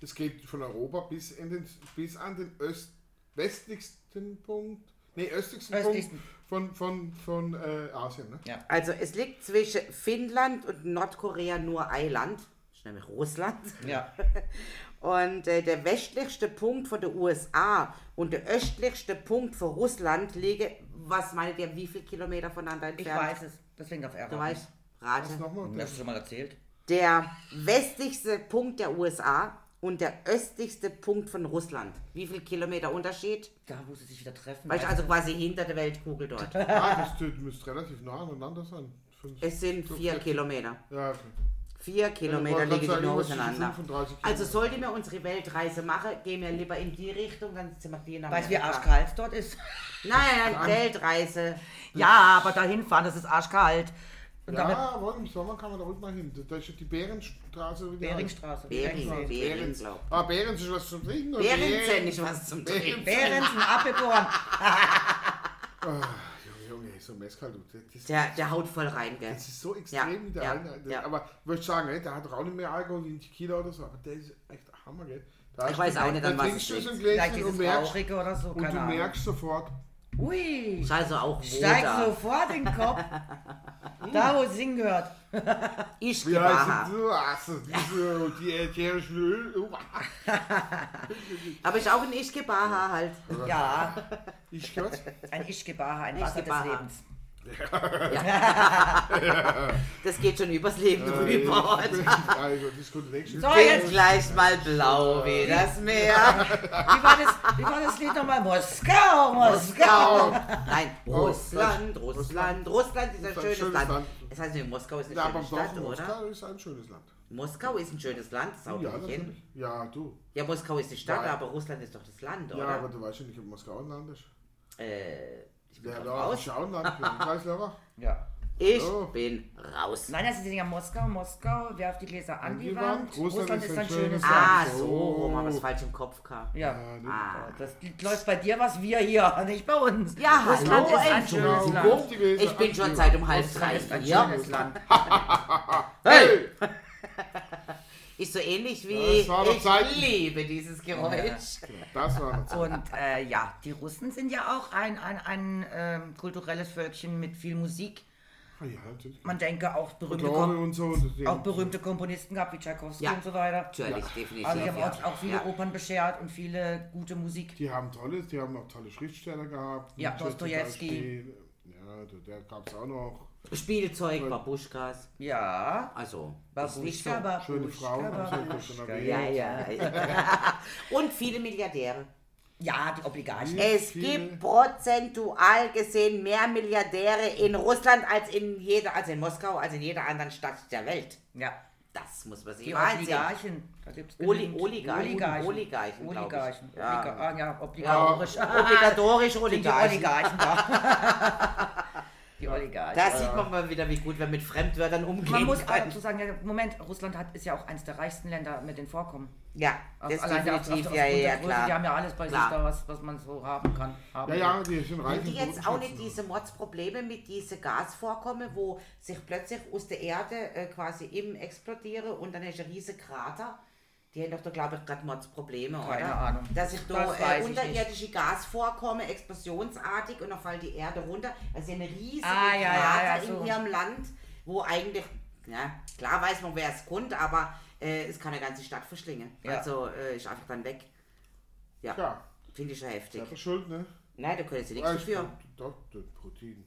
es geht von Europa bis, in den, bis an den Öst, westlichsten Punkt, nee, östlichsten, Östlichsten. Punkt von, von, von äh, Asien. Ne? Ja. Also es liegt zwischen Finnland und Nordkorea nur ein Land, das ist nämlich Russland. Ja. Und äh, der westlichste Punkt von der USA und der östlichste Punkt von Russland liegen, was meint ihr, wie viele Kilometer voneinander Ich entfernt? weiß es. Deswegen darf er Du weißt, rate. Nochmal? Hast du schon mal erzählt? Der westlichste Punkt der USA und der östlichste Punkt von Russland. Wie viel Kilometer Unterschied? Da, wo sie sich wieder treffen. Weißt du, also quasi hinter der Weltkugel dort. Ah, das müsste relativ nah aneinander sein. Fünf- Es sind vier vier- Kilometer. Ja, okay. Vier Kilometer wollte liegen die nur auseinander. 35 Also sollte mir unsere Weltreise machen, gehen wir lieber in die Richtung, dann sind wir die in Weißt du, wie arschkalt es dort ist? Nein, nein, Weltreise. Ja, aber dahin fahren, das ist arschkalt. Und Ja, wohl, im Sommer kann man da ruhig mal hin. Da ist die Bärenstraße. wie die heißt. Beringstraße. Bering, Beringstraße. Bering, glaub Ah, Behrens ist was zum Trinken? oder? Behrensen ist was zum Trinken. Behrensen, Apfelkorn. Junge, so Mescal, du. Das, Der, der haut voll rein, gell? das ist so extrem, Ja, der ja, eine. Der, ja. Aber würde ich sagen, ey, der hat auch nicht mehr Alkohol wie ein Tequila oder so, aber der ist echt Hammer, gell? Da Ich weiß auch nicht, an da was trinkst es du so ein Gläschen und merkst, oder so, und du merkst sofort, Ui, Ist also auch steigt Woda. sofort in den Kopf. da, wo es hingehört. Ich so, diese, die ätherischen Öl. Oh, Aber ich auch ein Ischgebaha halt. Ja, Ich gehört? ein Ischgebaha, ein Wasser des Ischgebaha. Lebens. Das geht schon übers Leben. Also, kommt nächstes So, jetzt, gleich mal blau wie das Meer. wie war das, wie war das Lied nochmal? Moskau, Moskau. Nein, Russland, Russland, Russland ist ein schönes schönes Land. Land. Das heißt nicht, Moskau ist eine Ja, schöne Stadt, oder? Moskau ist ein schönes Land. Moskau ist ein schönes Land, das haut Ja, nicht hin. Ja, du. Ja, Moskau ist die Stadt, Ja. aber Russland ist doch das Land, Ja, aber oder? du weißt ja nicht, ob Moskau ein Land ist. Äh, ich bin Ja, raus. Land. Kreislauer. Ja. Ich Oh. bin raus. Nein, das ist ja Moskau, Moskau, werft die Gläser an die die Wand. Wand. Russland, ist ein schönes Ah, Land. so rum, aber es Oh. falsch im Kopf gehabt. Ja. Ja? Ah. Das läuft bei dir was, wir hier, nicht bei uns. Ja, Russland hallo, ist ein schönes Land. Ich bin schon seit um halb drei Russland ist ein hier. schönes Land. Hey! Ist so ähnlich wie doch ich Zeiten. liebe dieses Geräusch. Noch Zeit. Und äh, ja, die Russen sind ja auch ein, ein, ein ähm, kulturelles Völkchen mit viel Musik. Ah, ja. Man denke auch berühmte, Kom und so. auch berühmte Komponisten gehabt, wie Tchaikovsky Ja. und so weiter. Natürlich, definitiv. Also die haben ja. auch, auch viele ja. Opern beschert und viele gute Musik. Die haben tolles, die haben auch tolle Schriftsteller gehabt. Ja, Dostojewski. Beispiel. Ja, der, der gab es auch noch. Spielzeug, Babuschkas. Ja, Also, nicht so. Babuschka, Schöne Frauen, Babuschka, Babuschka. Ja, ja. Und viele Milliardäre. Ja, die Obligaten. Es Viele. gibt prozentual gesehen mehr Milliardäre in Russland als in jeder, also in Moskau, als in jeder anderen Stadt der Welt. Ja, Das muss man sich die mal ansehen. Oligarchen. Da gibt's Oli. Oligarchen. Oligarchen. Oligarchen. Oligarchen. Ja. Obliga ah, ja, obligatorisch. Obligatorisch Sind die Oligarchen. Oligarchen da. die Oligarchen. Da sieht man mal wieder, wie gut wir mit Fremdwörtern umgehen Man muss auch können. dazu sagen, ja, Moment, Russland hat, ist ja auch eines der reichsten Länder mit den Vorkommen. Ja, Auf- das allein auf- definitiv, auf- ja, aufgrund ja, der Größe, klar. Die haben ja alles bei Klar. sich da, was, was man so haben kann. Haben Ja, ja, die sind reich. Haben die jetzt auch nicht diese Mordsprobleme mit diesen Gasvorkommen, wo sich plötzlich aus der Erde äh, quasi eben explodieren und dann ist ein riesiger Krater? Die haben doch da, glaube ich, gerade Mordsprobleme, Keine oder? Ahnung. Dass sich da Das äh, ich unterirdische Gasvorkommen explosionsartig und dann fällt die Erde runter. Also eine riesige Ah, ja, ja, Krater ja, so. in ihrem Land, wo eigentlich, ja, klar weiß man, wer es kommt, aber äh, es kann eine ganze Stadt verschlingen. Ja. Also äh, ist einfach dann weg. Ja, Ja, finde ich schon heftig. selber schuld, ne? Nein, da können sie nichts dafür. Doch, der Putin.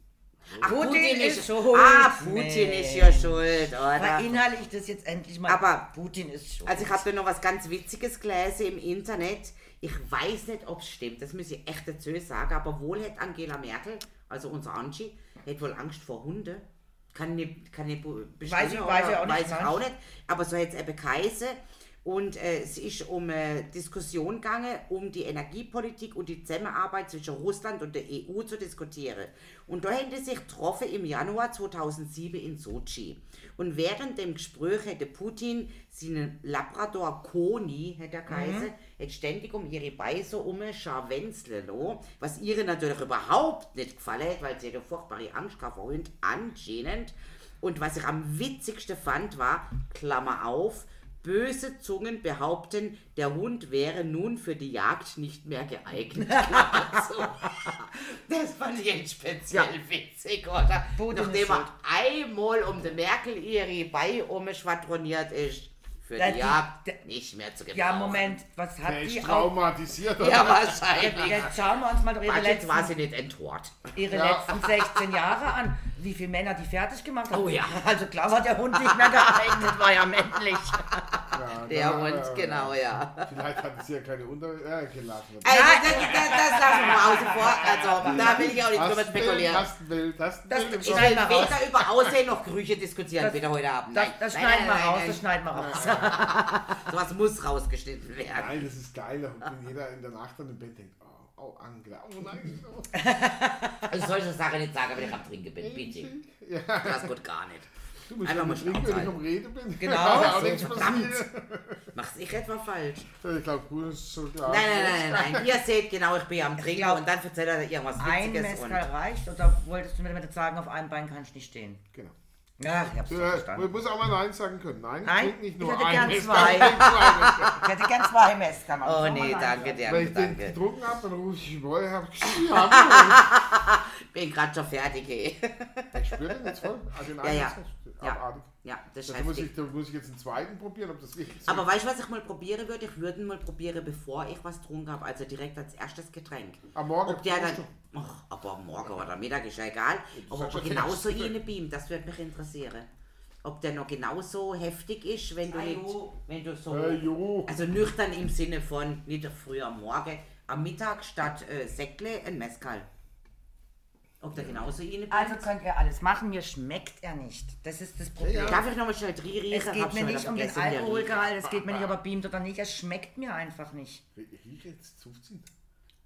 Ach, Putin ist schuld. Ah, Putin Mensch. ist ja schuld, oder? Verinnerlich das jetzt endlich mal. Aber- Putin ist schuld. Also ich habe noch was ganz Witziges gelesen im Internet. Ich weiß nicht, ob es stimmt, das muss ich echt dazu sagen, aber wohl hat Angela Merkel, also unser Angie, hat wohl Angst vor Hunden. Kann nicht, kann nicht be- bestimmen, Weiß ich- weiß ich auch nicht, weiß ich auch nicht, aber so hat es eben geheißen. Und äh, es ist um eine Diskussion gegangen, um die Energiepolitik und die Zusammenarbeit zwischen Russland und der EU zu diskutieren. Und da haben die sich getroffen im Januar 2007 in Sochi. Und während dem Gespräch hätte Putin seinen Labrador Koni, hätte er geheißen, hat ständig um ihre Beine um scharwenzle was ihr natürlich überhaupt nicht gefallen hat, weil sie eine furchtbare Angst gehabt anscheinend. Und was ich am witzigsten fand, war, Klammer auf, böse Zungen behaupten, der Hund wäre nun für die Jagd nicht mehr geeignet. Zu. das fand ich jetzt speziell witzig, oder? Nachdem er einmal um die Merkel ihre Beine umschwadroniert ist, für Der- die Jagd der- nicht mehr zu gebrauchen. ja, Moment, was hat Der die ist auch... traumatisiert. Ja, oder? wahrscheinlich. Jetzt schauen wir uns mal doch ihre, war letzten, sie nicht enthort. ihre Ja. letzten 16 Jahre an. Wie viele Männer die fertig gemacht haben. Oh ja. Also klar war der Hund nicht mehr geeignet, war ja männlich. Ja, Der ja, Hund, ja, ja. genau, ja. Vielleicht hat sie ja keine Unter... Äh, gelassen. Also, das, das, das lassen wir mal außen vor. Also, da will ich auch nicht drüber spekulieren. Tastenbild, Tastenbild. Das- Ich will Schneiden wir raus. weder über Aussehen noch Gerüche diskutieren, Das- bitte heute Abend. Das, Nein, das nein, schneiden nein, wir raus, nein, das schneiden wir raus. Sowas muss rausgeschnitten werden. Nein, das ist geil. Und wenn jeder in der Nacht an dem Bett denkt, oh, oh Angela, oh nein. Oh. Also solche Sachen nicht sagen, wenn ich am Trinken bin, bitte. Ja, Das geht gar nicht. Du musst Einfach mal trinken, wenn ich am Reden bin. Genau. Kann ja auch So, nichts verdammt. passieren. Mach's ich etwa falsch? Ich glaube, gut ist so klar. Nein, nein, nein, nein. Ihr seht genau, ich bin am Trinken und dann erzählt er irgendwas Ein Witziges. Und Mescal reicht oder wolltest du mir damit sagen, auf einem Bein kann ich nicht stehen? Genau. Ach, ich hab's Du, äh, verstanden. man muss auch mal Nein sagen können. Nein, ich Nein, trinke nicht ich nur hätte ein gern zwei. ich. Ich hätte gern zwei. Mann. oh nee, danke, einfach- Wenn danke, ich den danke. getrunken habe, dann rufe ich vorher, habe ich ja, Bin gerade schon fertig, ey. Ich spüre den jetzt voll. Also den Ja, einen ja. abartig. ja, das ist Da muss, ich, da muss ich jetzt einen zweiten probieren, ob das richtig ist. Aber weißt du, was ich mal probieren würde? Ich würde ihn mal probieren, bevor ich was getrunken habe, also direkt als erstes Getränk. Am Morgen Ob der dann. Ach, aber morgen oder Mittag ist ja egal. Ob er genauso reinbeamt, das würde mich interessieren. Ob der noch genauso heftig ist, wenn du Ah, nicht, wenn du so. Jo. Also nüchtern im Sinne von nicht früh am Morgen, am Mittag statt äh, Säckle ein Mezcal. Ob der genauso reinbeamt? Also könnt ihr alles machen, mir schmeckt er nicht. Das ist das Problem. Darf ich nochmal schnell drin riechen? Es geht Hab mir schon nicht wieder um den vergessen. Alkoholgehalt, es geht mir nicht, ob er beamt oder nicht. Es schmeckt mir einfach nicht. Hier jetzt 15.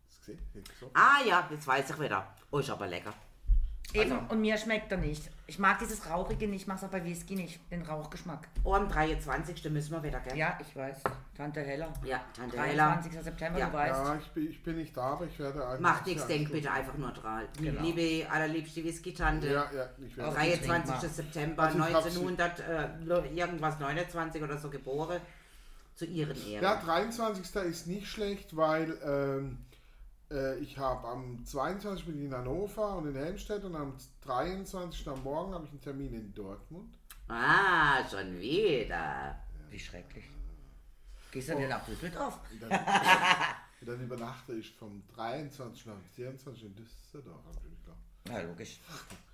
Hast du gesehen? Hätte ich so. Ah ja, jetzt weiß ich wieder. Oh, ist aber lecker. Eben, Also- und mir schmeckt er nicht. Ich mag dieses Rauchige nicht, ich mag es auch bei Whisky nicht, den Rauchgeschmack. Oh, am 23. müssen wir wieder, gell? Ja, ich weiß. Tante Hella. Ja, Tante Hella. 23. September, Ja. du weißt. Ja, ich bin, ich bin nicht da, aber ich werde einen. Macht nichts, denk bitte einfach nur dran. Genau. Liebe, allerliebste Whisky-Tante. Ja, ja, ich werde. Auf 23. Trink mal. September Also ich hab's- 1900, äh, irgendwas 29 oder so geboren. Zu ihren Ehren. Ja, 23. ist nicht schlecht, weil ähm, äh, ich habe am 22. bin ich in Hannover und in Helmstedt und am 23. am Morgen habe ich einen Termin in Dortmund. Ah, schon wieder. Wie schrecklich. Gehst du wieder nach Düsseldorf? Und dann, und dann übernachte ich vom 23. am 24. in Düsseldorf. natürlich klar. Ja, logisch.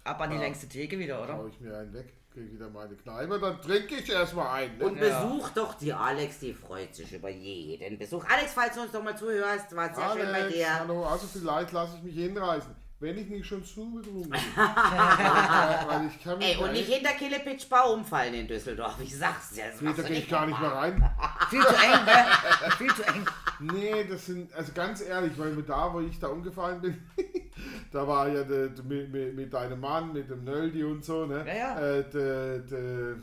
Ab an die längste Theke wieder, oder? ich mir einen weg, kriege wieder meine Kneipe, dann trinke ich erstmal einen. Ne? Und besuch doch die Alex, die freut sich über jeden Besuch. Alex, falls du uns doch mal zuhörst, war sehr schön bei Alex, dir. hallo, also vielleicht lasse ich mich hinreißen. Wenn ich nicht schon zu betrunken bin. weil, weil ich kann mich Ey, und nicht hinter Killepitch Bau umfallen in Düsseldorf. Ich sag's dir. Das Nee, da gehe ich gar nicht mehr rein. Viel zu eng, ne? Viel zu eng. Nee, das sind, also ganz ehrlich, weil da, wo ich da umgefallen bin, da war ja der, der, mit, mit, mit deinem Mann, mit dem Nöldi und so, ne? Ja, ja. Äh, der, der,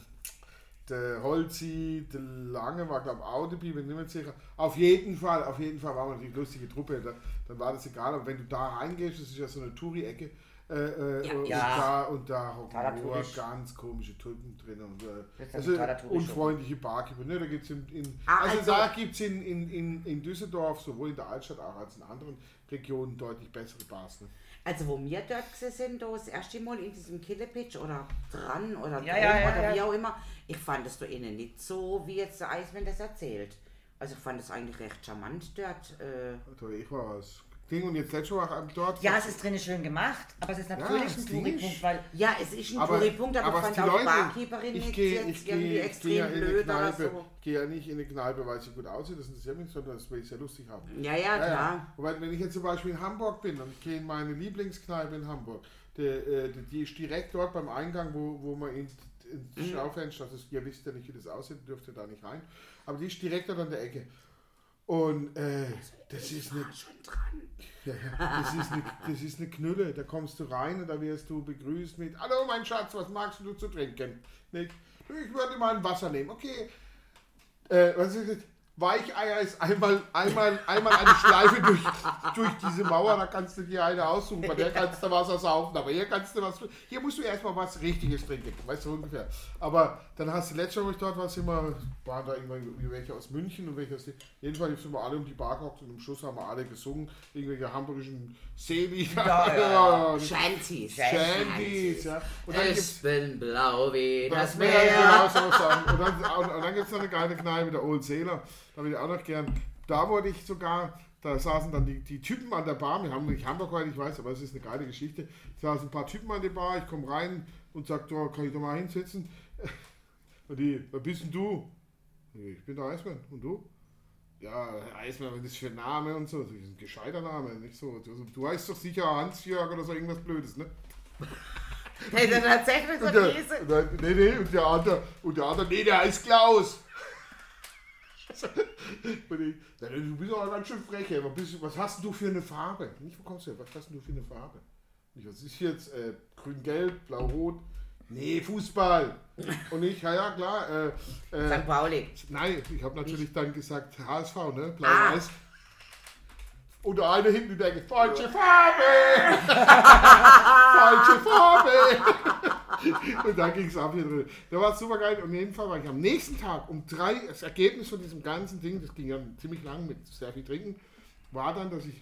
der Holzi, der Lange war, glaube ich, auch dabei, bin nicht mehr sicher. Auf jeden Fall, auf jeden Fall war man eine lustige Truppe, da, dann war das egal, aber wenn du da reingehst, das ist ja so eine Touri-Ecke, äh, äh, Ja, und, ja. da, und da hocken nur ganz komische Typen drin und äh, also unfreundliche Barkeeper. Ne, da gibt's in, in, Ah, also, also- da gibt es in, in, in, in Düsseldorf, sowohl in der Altstadt auch als in anderen Regionen deutlich bessere Bars. Ne? Also wo wir dort sind, da das erste Mal in diesem Killepitch oder dran oder Ja, drum ja, ja, oder ja. wie auch immer, ich fand es da innen nicht so, wie jetzt der Eismann das erzählt. Also ich fand es eigentlich recht charmant dort. Äh, Also ich war als Ding und jetzt Mal dort. Ja, es ist drinnen schön gemacht, aber es ist natürlich das ein Touri-Punkt, ist- weil Ja, es ist ein Aber- Touri-Punkt, aber, aber ich fand die auch die Leute- Barkeeperin ich nicht gehe jetzt ich gehe irgendwie gehe extrem ja blöd oder so. ich gehe ja nicht in eine Kneipe, weil sie gut aussieht, das interessiert mich, sondern das will ich sehr lustig haben. Ja, ja, klar. Wobei, wenn ich jetzt zum Beispiel in Hamburg bin und ich gehe in meine Lieblingskneipe in Hamburg, der, äh, die- die ist direkt dort beim Eingang, wo, wo man in, ins Mhm. Schaufenster, ist, ihr wisst ja nicht, wie das aussieht, dürft ihr da nicht rein, aber die ist direkt dort an der Ecke. Und äh, das ist eine ja, ja. Das, ist eine, das ist eine Knülle. Da kommst du rein und da wirst du begrüßt mit Hallo mein Schatz, was magst du zu trinken? Nicht? Ich würde mal ein Wasser nehmen. Okay. Äh, was ist das? Weicheier ist einmal, einmal, einmal eine Schleife durch, durch diese Mauer, da kannst du dir eine aussuchen, bei der kannst du Wasser saufen, aber hier kannst du was, hier musst du erstmal was Richtiges trinken, weißt du ungefähr. Aber dann hast du letztes Mal, wo ich dort war, immer, waren da irgendwelche welche aus München und welche aus, jedenfalls sind wir alle um die Bar gehockt und am Schluss haben wir alle gesungen, irgendwelche hamburgischen Seelieder. Ja, ja, Shanties. Shanties, ja. Und dann Ich bin blau wie das das Meer. Genau so. Und dann, und, und dann gibt es noch eine geile Kneipe, der Old Sailor. Da will ich auch noch gern. Da wurde ich sogar, da saßen dann die, die Typen an der Bar. Wir haben nicht Hamburg heute, ich weiß, aber es ist eine geile Geschichte. Da saßen ein paar Typen an der Bar. Ich komme rein und sage, oh, kann ich da mal hinsitzen? Und die, wer bist denn du? Ich bin der Eismann. Und du? Ja, Eismann, was ist für ein Name und so. Das ist ein gescheiter Name, nicht so. Also, du heißt doch sicher Hans-Jörg oder so irgendwas Blödes, ne? Hey, ist tatsächlich so und der, nee, nee, und der andere, und der andere, nee, der heißt Klaus. Ich, du bist aber ganz schön frech, ey. Was, hast du für eine Farbe? Nicht, wo kommst du her? Was hast du für eine Farbe? Ich, was ist jetzt? Äh, Grün-Gelb, Blau-Rot? Nee, Fußball. Und ich, ja, ja, klar. Äh, äh, St. Pauli. nein, ich habe natürlich dann gesagt HSV, ne? Ah. Blau-Weiß. Und der eine hinten denkt, falsche Farbe! falsche Farbe! und da ging es ab hier drin. Der war super geil. Und jeden Fall war ich am nächsten Tag um drei, das Ergebnis von diesem ganzen Ding, das ging ja ziemlich lang mit sehr viel Trinken, war dann, dass ich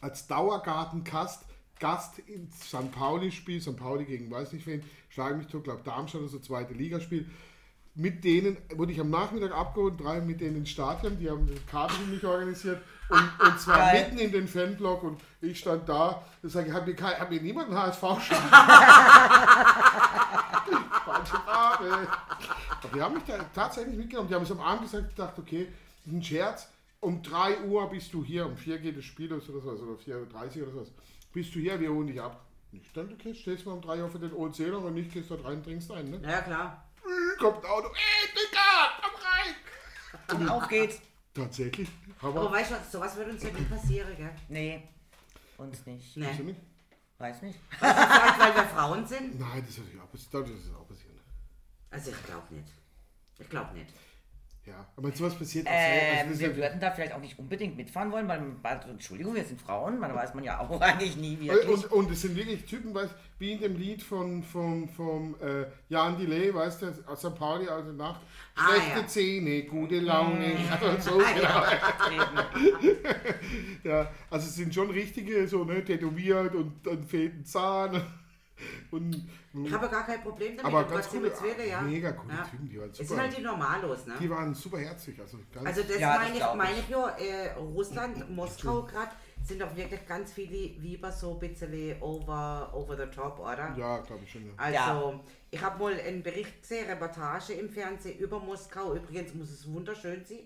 als Dauergartenkast Gast in St. Pauli-Spiel, St. Pauli gegen weiß nicht wen, schlage mich tot, glaube Darmstadt oder so, zweite Ligaspiel. Mit denen wurde ich am Nachmittag abgeholt, drei mit denen ins Stadion, die haben die Karte für mich organisiert und, und zwar Geil. mitten in den Fanblock und ich stand da und sage, hat mir, kein- hat mir niemand einen HSV-Schein? Falsche Farbe. Aber die haben mich da tatsächlich mitgenommen. Die haben es am Abend gesagt, ich dachte, okay, das ist ein Scherz. Um 3 Uhr bist du hier, um 4 geht das Spiel oder sowas, oder 4.30 Uhr oder sowas. Bist du hier, wir holen dich ab. Nicht dann, okay, stehst mal um 3 Uhr für den Old Sailor und nicht gehst dort rein, trinkst einen, ne? Ja, klar. Kommt ein Auto, ey, Digga, komm rein! Und auf geht's. Tatsächlich, Aber aber, weißt du was, sowas wird uns ja nie passieren, gell? Nee, uns nicht. Nee. nicht? Weiß nicht. Vielleicht, weil wir Frauen sind? Nein, das ist ja auch passiert. Das ist auch passiert. Also ich glaube nicht. Ich glaube nicht. Ja, aber sowas passiert auch Ähm, also wir würden da vielleicht auch nicht unbedingt mitfahren wollen, weil, also, Entschuldigung, wir sind Frauen, man weiß man ja auch eigentlich nie Und, wirklich. und, und es sind wirklich Typen, weißt, wie in dem Lied von, von, vom äh, Jan Delay, weißt du, aus St. Pauli, also Nacht. Ah, Schlechte ja. Zähne, gute Laune. Also so, Ah, genau. ja. Ja, also es sind schon richtige, so, ne, tätowiert und, und fehlt ein Zahn. Und, Ich habe gar kein Problem damit. aber ganz coole, Willen, ja. mega coole ja. Typen, die waren Es super. sind halt die Normalos, ne? die waren super herzig, also ganz, Also das Ja, das meine ich, glaub ich. meine ich ja, äh, Russland, Moskau gerade, sind doch wirklich ganz viele Weiber so ein bisschen over, over the top, oder? ja, glaube ich schon. Ja. Also, Ja. ich habe mal einen Bericht gesehen, Reportage im Fernsehen über Moskau. Übrigens muss es wunderschön sein.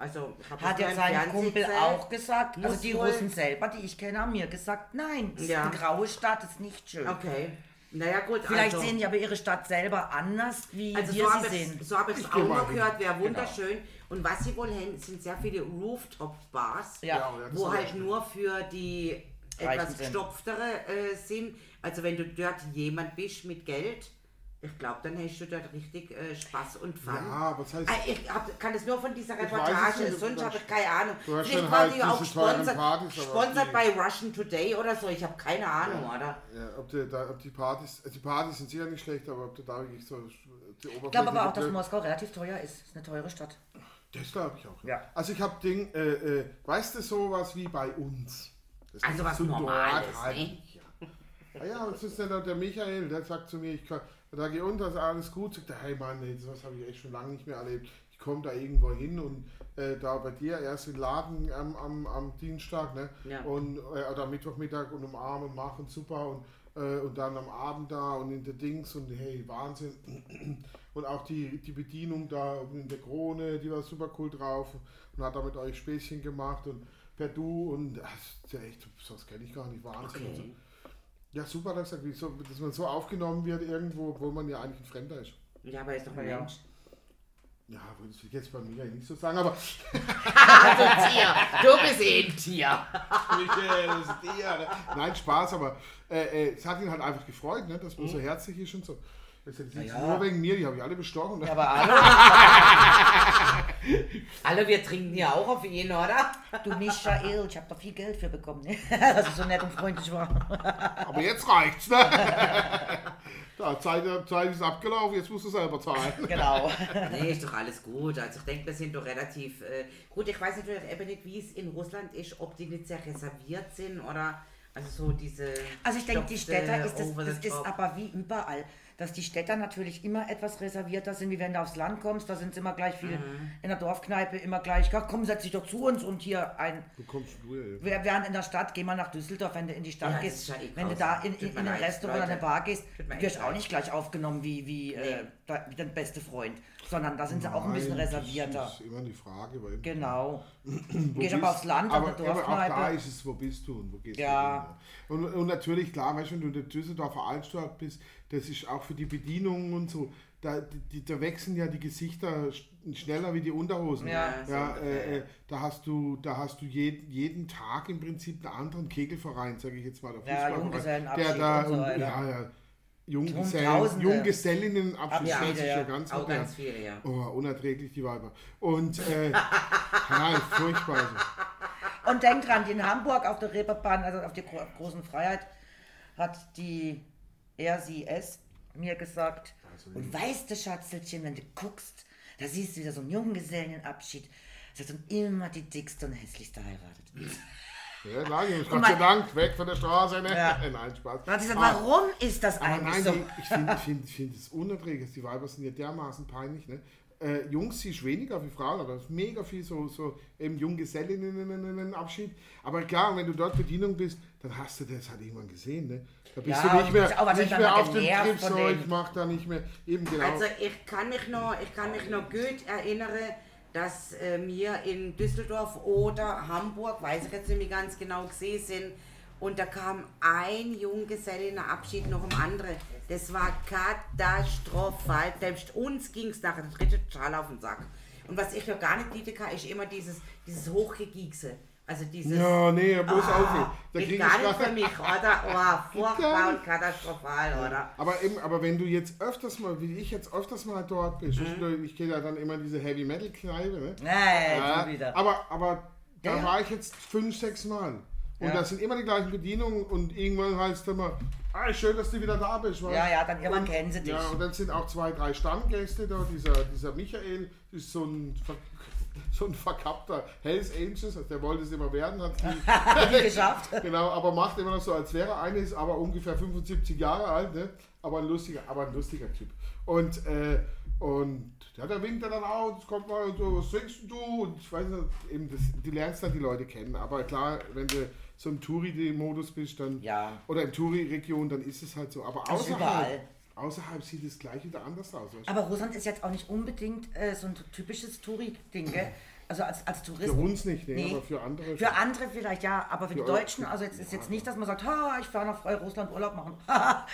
Also, habe Hat ja sein Fernsehen Kumpel auch gesagt. Muss Also die wohl- Russen selber, die ich kenne, haben mir gesagt, nein, das Ja. ist eine graue Stadt, ist nicht schön. Okay. Naja, gut. Vielleicht also, sehen die aber ihre Stadt selber anders, wie Also wir so sie habe sehen. ich so hab ich's Ich auch geh mal noch gehört, wäre wunderschön. Und was sie wohl haben, sind sehr viele Rooftop-Bars, Ja. Wo halt nur für die Reichen etwas gestopftere äh, sind. Also wenn du dort jemand bist mit Geld, ich glaube, dann hast du dort richtig äh, Spaß und Fun. Ja, was heißt- Ah, Ich hab, kann es nur von dieser Reportage, nicht, sonst habe ich keine Ahnung. du hast Vielleicht war halt die auch sponsert, Partys, sponsert bei Russian Today oder so. Ich habe keine Ahnung, oder? Ja, ob, die, da, ob die Partys, also die Partys sind sicher nicht schlecht, aber ob du da wirklich so die Ich glaube aber auch, dass Oberfläche- Moskau relativ teuer ist. Ist eine teure Stadt. Das glaube ich auch. Ja. Also ich habe Ding, äh, äh, weißt du, sowas wie bei uns. Das Also was Normales, halt. ne? Ja, ja, das ist der, der Michael, der sagt zu mir, ich kann, da geh unter, ist alles gut. Sagt er, hey Mann, nee, sowas habe ich echt schon lange nicht mehr erlebt. Ich komme da irgendwo hin und äh, da bei dir erst den Laden am, am, am Dienstag ne? Ja. und, äh, oder Mittwochmittag und umarmen und machen super und, äh, und dann am Abend da und in der Dings und hey, Wahnsinn. Und auch die, die Bedienung da in der Krone, die war super cool drauf und hat da mit euch Späßchen gemacht und per Du und das ist ja echt, das kenne ich gar nicht, Wahnsinn. Okay. Ja, super, dass, so, dass man so aufgenommen wird irgendwo, obwohl man ja eigentlich ein Fremder ist. Ja, aber er ist doch ein Ja. Mensch. Ja, das will ich jetzt bei mir nicht so sagen, aber Also Tier. Du bist eh ein Tier. Michael, das ist der, ne? Nein, Spaß, aber äh, äh, es hat ihn halt einfach gefreut, ne, dass man so herzlich ist und so. Das ist jetzt Ja. nur wegen mir, die habe ich alle bestochen. Ja, aber hallo, Alle, wir trinken ja auch auf ihn, oder? du Michael, ich habe da viel Geld für bekommen, ne? dass ich so nett und freundlich war. Aber jetzt reicht's, ne? Da, Zeit, Zeit ist abgelaufen, jetzt musst du selber zahlen. Genau. Nee, ist doch alles gut. Also ich denke, wir sind doch relativ äh, gut. Ich weiß natürlich eben nicht, wie es in Russland ist, ob die nicht sehr reserviert sind oder also so diese. Also ich denke, die Stopfte Städter ist das, das ist aber wie überall, dass die Städter natürlich immer etwas reservierter sind, wie wenn du aufs Land kommst, da sind sie immer gleich viel Mhm. in der Dorfkneipe immer gleich, ja, komm, setz dich doch zu uns und hier ein Du kommst du, ey. Wir wären in der Stadt, geh mal nach Düsseldorf, wenn du in die Stadt Ja, gehst. ja eh wenn du da in, in, in ein Restaurant oder eine. Bar gehst, echt wirst du auch nicht gleich aufgenommen wie, wie, äh, da, wie dein beste Freund. Sondern da sind sie auch ein bisschen Nein, reservierter. Das ist immer die Frage. Weil Genau. wo Gehst aber aufs Land, aber, aber auch da ist es, wo bist du und wo gehst Ja. du hin. Und, und natürlich, klar, weißt du, wenn du in der Düsseldorfer Altstadt bist, das ist auch für die Bedienungen und so, da, die, da wechseln ja die Gesichter sch- schneller wie die Unterhosen. Ja. ja so äh, äh, da hast du, da hast du jeden, jeden Tag im Prinzip einen anderen Kegelverein, sage ich jetzt mal. der Ja, Fußballverein, Junggesellenabschied der da, und so weiter. ja, ja, Junggesellen, hört sich ja ja. ganz Auch modern. ganz viele, ja. Oh, unerträglich, die Weiber. Und, äh, nein, furchtbar. Also. Und denk dran, die in Hamburg auf der Reeperbahn, also auf der gro großen Freiheit, hat die RCS mir gesagt, Also, und weißt du, Schatzelchen, wenn du guckst, da siehst du wieder so einen Junggesellenabschied, das hat dann immer die dickste und hässlichste heiratet. Ja, Jungs, Und Gott sei Dank, weg von der Straße. Ne? Ja. Nein, Spaß. Sie gesagt, Ah, warum ist das eigentlich nein, so? ich finde find, find es unerträglich. Die Weiber sind ja dermaßen peinlich. Ne? Äh, Jungs siehst weniger wie Frauen, aber es mega viel so, so eben Junggesellinnen-Abschied. Aber klar, wenn du dort Bedienung bist, dann hast du das halt irgendwann gesehen. Ne? Da bist Ja, du nicht mehr, auch nicht mehr auf dem Trip, so, ich mach da nicht mehr. Eben genau. Also ich kann mich noch, ich kann mich noch gut erinnern, dass äh, wir in Düsseldorf oder Hamburg, weiß ich jetzt nicht mehr ganz genau, gesehen sind. Und da kam ein Junggesellenabschied nach dem anderen. Das war katastrophal. Selbst uns ging es nachher dritte Schal auf den Sack. Und was ich noch gar nicht bieten kann, ist immer dieses, dieses Hochgegiegse. Also dieses... ja, nee, bloß Ah, auf. Da geht gar ich nicht für mich, oder? Oh, furchtbar und katastrophal, oder? Aber eben, aber wenn du jetzt öfters mal, wie ich jetzt öfters mal dort bist, Mhm. ich, ich gehe ja dann immer in diese Heavy Metal Kneipe, ne? Nee, Ja, schon wieder. aber, aber da Ja. war ich jetzt fünf, sechs Mal. Und Ja. das sind immer die gleichen Bedienungen und irgendwann heißt es immer, ah, schön, dass du wieder da bist. weißt Ja, ja, dann irgendwann kennen sie dich. Ja, und dann sind auch zwei, drei Stammgäste da. Dieser, dieser Michael ist so ein, so ein verkappter Hells Angels, also der wollte es immer werden, hat die, Nie geschafft. genau, aber macht immer noch so, als wäre eine, ist aber ungefähr 75 Jahre alt, ne? aber, ein lustiger, aber ein lustiger Typ. Und, äh, und ja, da winkt dann auch, es kommt mal so, was trinkst du? Und ich weiß nicht, eben das, du lernst dann die Leute kennen, aber klar, wenn du so im Touri-Modus bist, dann, Ja. oder im Touri-Region, dann ist es halt so. Aber außerhalb, außerhalb sieht es gleich wieder anders aus. Aber Russland ist jetzt auch nicht unbedingt äh, so ein typisches Touri-Ding, gell? Also als, als Tourist. Für uns nicht, nee, Nee. aber für andere. Für andere vielleicht ja, aber für die Ja, Deutschen, für- also jetzt ist ja, jetzt nicht, dass man sagt, ha, ich fahre nach Russland Urlaub machen.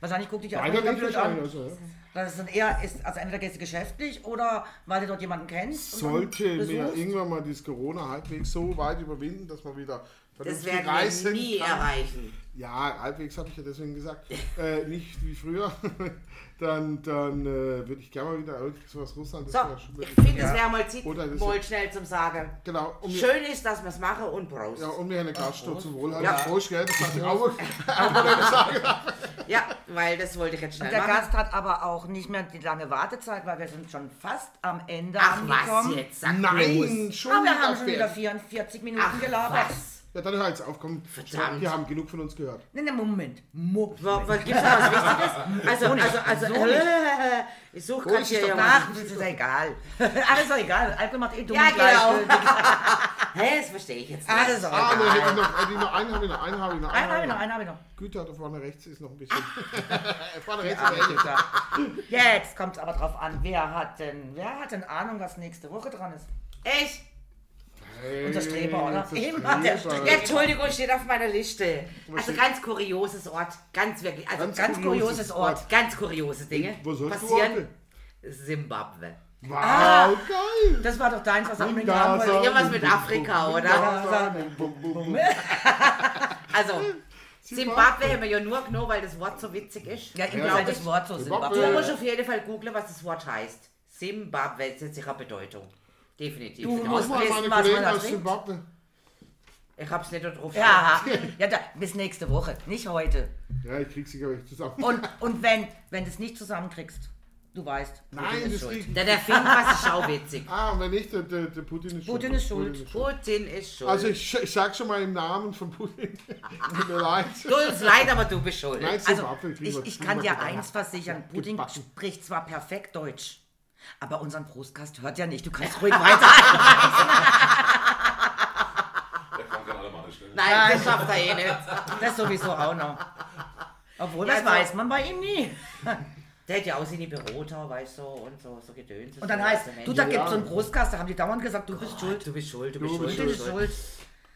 Wahrscheinlich guckt dich einfach nicht blöd an. also, ja. Das ist dann eher, ist, also entweder gehst du geschäftlich oder weil du dort jemanden kennst. Sollte mir irgendwann mal das Corona halbwegs so weit überwinden, dass man wieder Das werden wir reisen nie kann. erreichen. Ja, halbwegs habe ich ja deswegen gesagt. äh, nicht wie früher. dann dann äh, würde ich gerne mal wieder irgendwas Russland. das So, ich finde, es wäre mal Zeit, Oder das- mal schnell zum Sagen. Genau. Mir, Schön ist, dass wir es machen und Prost. ja, und mir eine Gastro zum Wohlhalten. Ja. Prost, gell? Das hat ich auch. Ja, weil das wollte ich jetzt schnell Und der machen. Gast hat aber auch nicht mehr die lange Wartezeit, weil wir sind schon fast am Ende Ach angekommen. was jetzt, sag bloß. Nein, schon Aber wir haben schon wieder fertig. 44 Minuten Ach gelabert. was. Ja, dann hör jetzt auf, komm. Verdammt. Die haben genug von uns gehört. Nein, nein, Moment. Mo Gibt es noch was Wichtiges? Also, also, also, So nicht. ich suche gerade ist hier es ja doch Ach, das ist egal. Alles ist doch egal. Alkohol macht eh dumm Ja, genau. gleichgültig. Hä, das verstehe ich jetzt Ah, nicht. das ist doch Ah, egal. hätte ich noch, ich einen habe ich noch, einen habe ich noch. Einen habe ich noch, einen habe ich noch. Güter, da vorne rechts ist noch ein bisschen. Ah. vorne rechts Ah, ist. Güter. Jetzt kommt es aber drauf an, wer hat denn, wer hat denn Ahnung, was nächste Woche dran ist? Echt? Unser Streber, oder? Immer der Streber. Ja, Entschuldigung, steht auf meiner Liste. Also ganz kurioses Ort. Ganz wirklich. Also Ganz ganz, kurioses Ort. ganz kuriose Dinge Wo sollst du passieren. Orte? Zimbabwe. Wow, Ah. geil! Das war doch deins, was auch mit haben wollte. Irgendwas mit Afrika, oder? Also, Zimbabwe haben wir ja nur genommen, weil das Wort so witzig ist. Ja, ihm Ja, gefällt das- das Wort so Zimbabwe. Du musst auf jeden Fall googeln, was das Wort heißt. Zimbabwe, das hat sicher Bedeutung. Definitiv. Du musst- meine was man Kollegen da aus. Zimbabwe. Ich hab's nicht drauf. Ja, ja da, bis nächste Woche, nicht heute. Ja, ich krieg sie, glaube ich, zusammen. Und, und wenn, wenn du es nicht zusammenkriegst, du weißt, Nein, Putin ist das schuld. Der, der was ist schauwitzig. Ah, und wenn nicht, der, der, der Putin ist Putin ist schuld. Putin ist schuld. Also ich, ich sag schon mal im Namen von Putin. Tut mir leid. du uns leid, aber du bist schuld. Nein, Also, Zimbabwe ich, ich kann dir eins versichern, Putin Gebacken. spricht zwar perfekt Deutsch, aber unseren Brustgast hört ja nicht. Du kannst ruhig weiter. Der kann kein Alemannisch, ne? Nein, das schafft er eh nicht. Das sowieso auch noch. Obwohl, Ja, das so- weiß man bei ihm nie. Der hat ja auch seine Büroter, weißt du, und so, so Gedöns. Und dann heißt, du, da Ja. gibt es so einen Brustgast, da haben die dauernd gesagt, du bist schuld. Du bist schuld, du Du bist schuld, du Du bist bist schuld. schuld.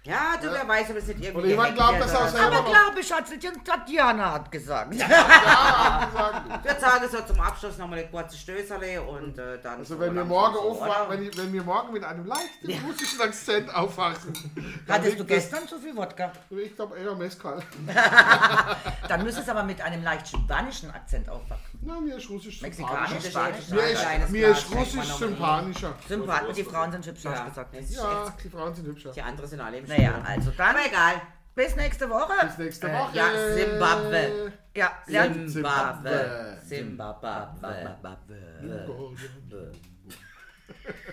Ja, du, wer weiß, ob es nicht irgendwie... Und jemand glaubt, er aus so. der- Aber glaube ich, hat Tatjana hat gesagt. Ja, hat gesagt. Würde sagen, so zum Abschluss nochmal eine kurze Stößerle und äh, dann... Also so wenn wir morgen so, aufwachen, wenn, ich- wenn wir morgen mit einem leichten russischen Akzent aufwachen. dann Hattest du das- gestern zu viel Wodka? Ich glaube eher Mezcal. Dann müsstest du aber mit einem leicht spanischen Akzent aufwachen. Na, mir ist russisch Mexikanisch, sympathischer. Spanisch. Mir Ein ist, kleines mir Glas ist schenkt russisch man noch mal sympathischer. Sympath, die Frauen sind hübsch, hast Ja, du gesagt. das ist Ja, echt, die Frauen sind hübscher. die anderen sind alle im Naja, also dann Aber egal. bis nächste Woche. Bis nächste Äh, Woche. ja, Zimbabwe. Ja, lernt Zimbabwe. Zimbabwe. Zimbabwe. Zimbabwe.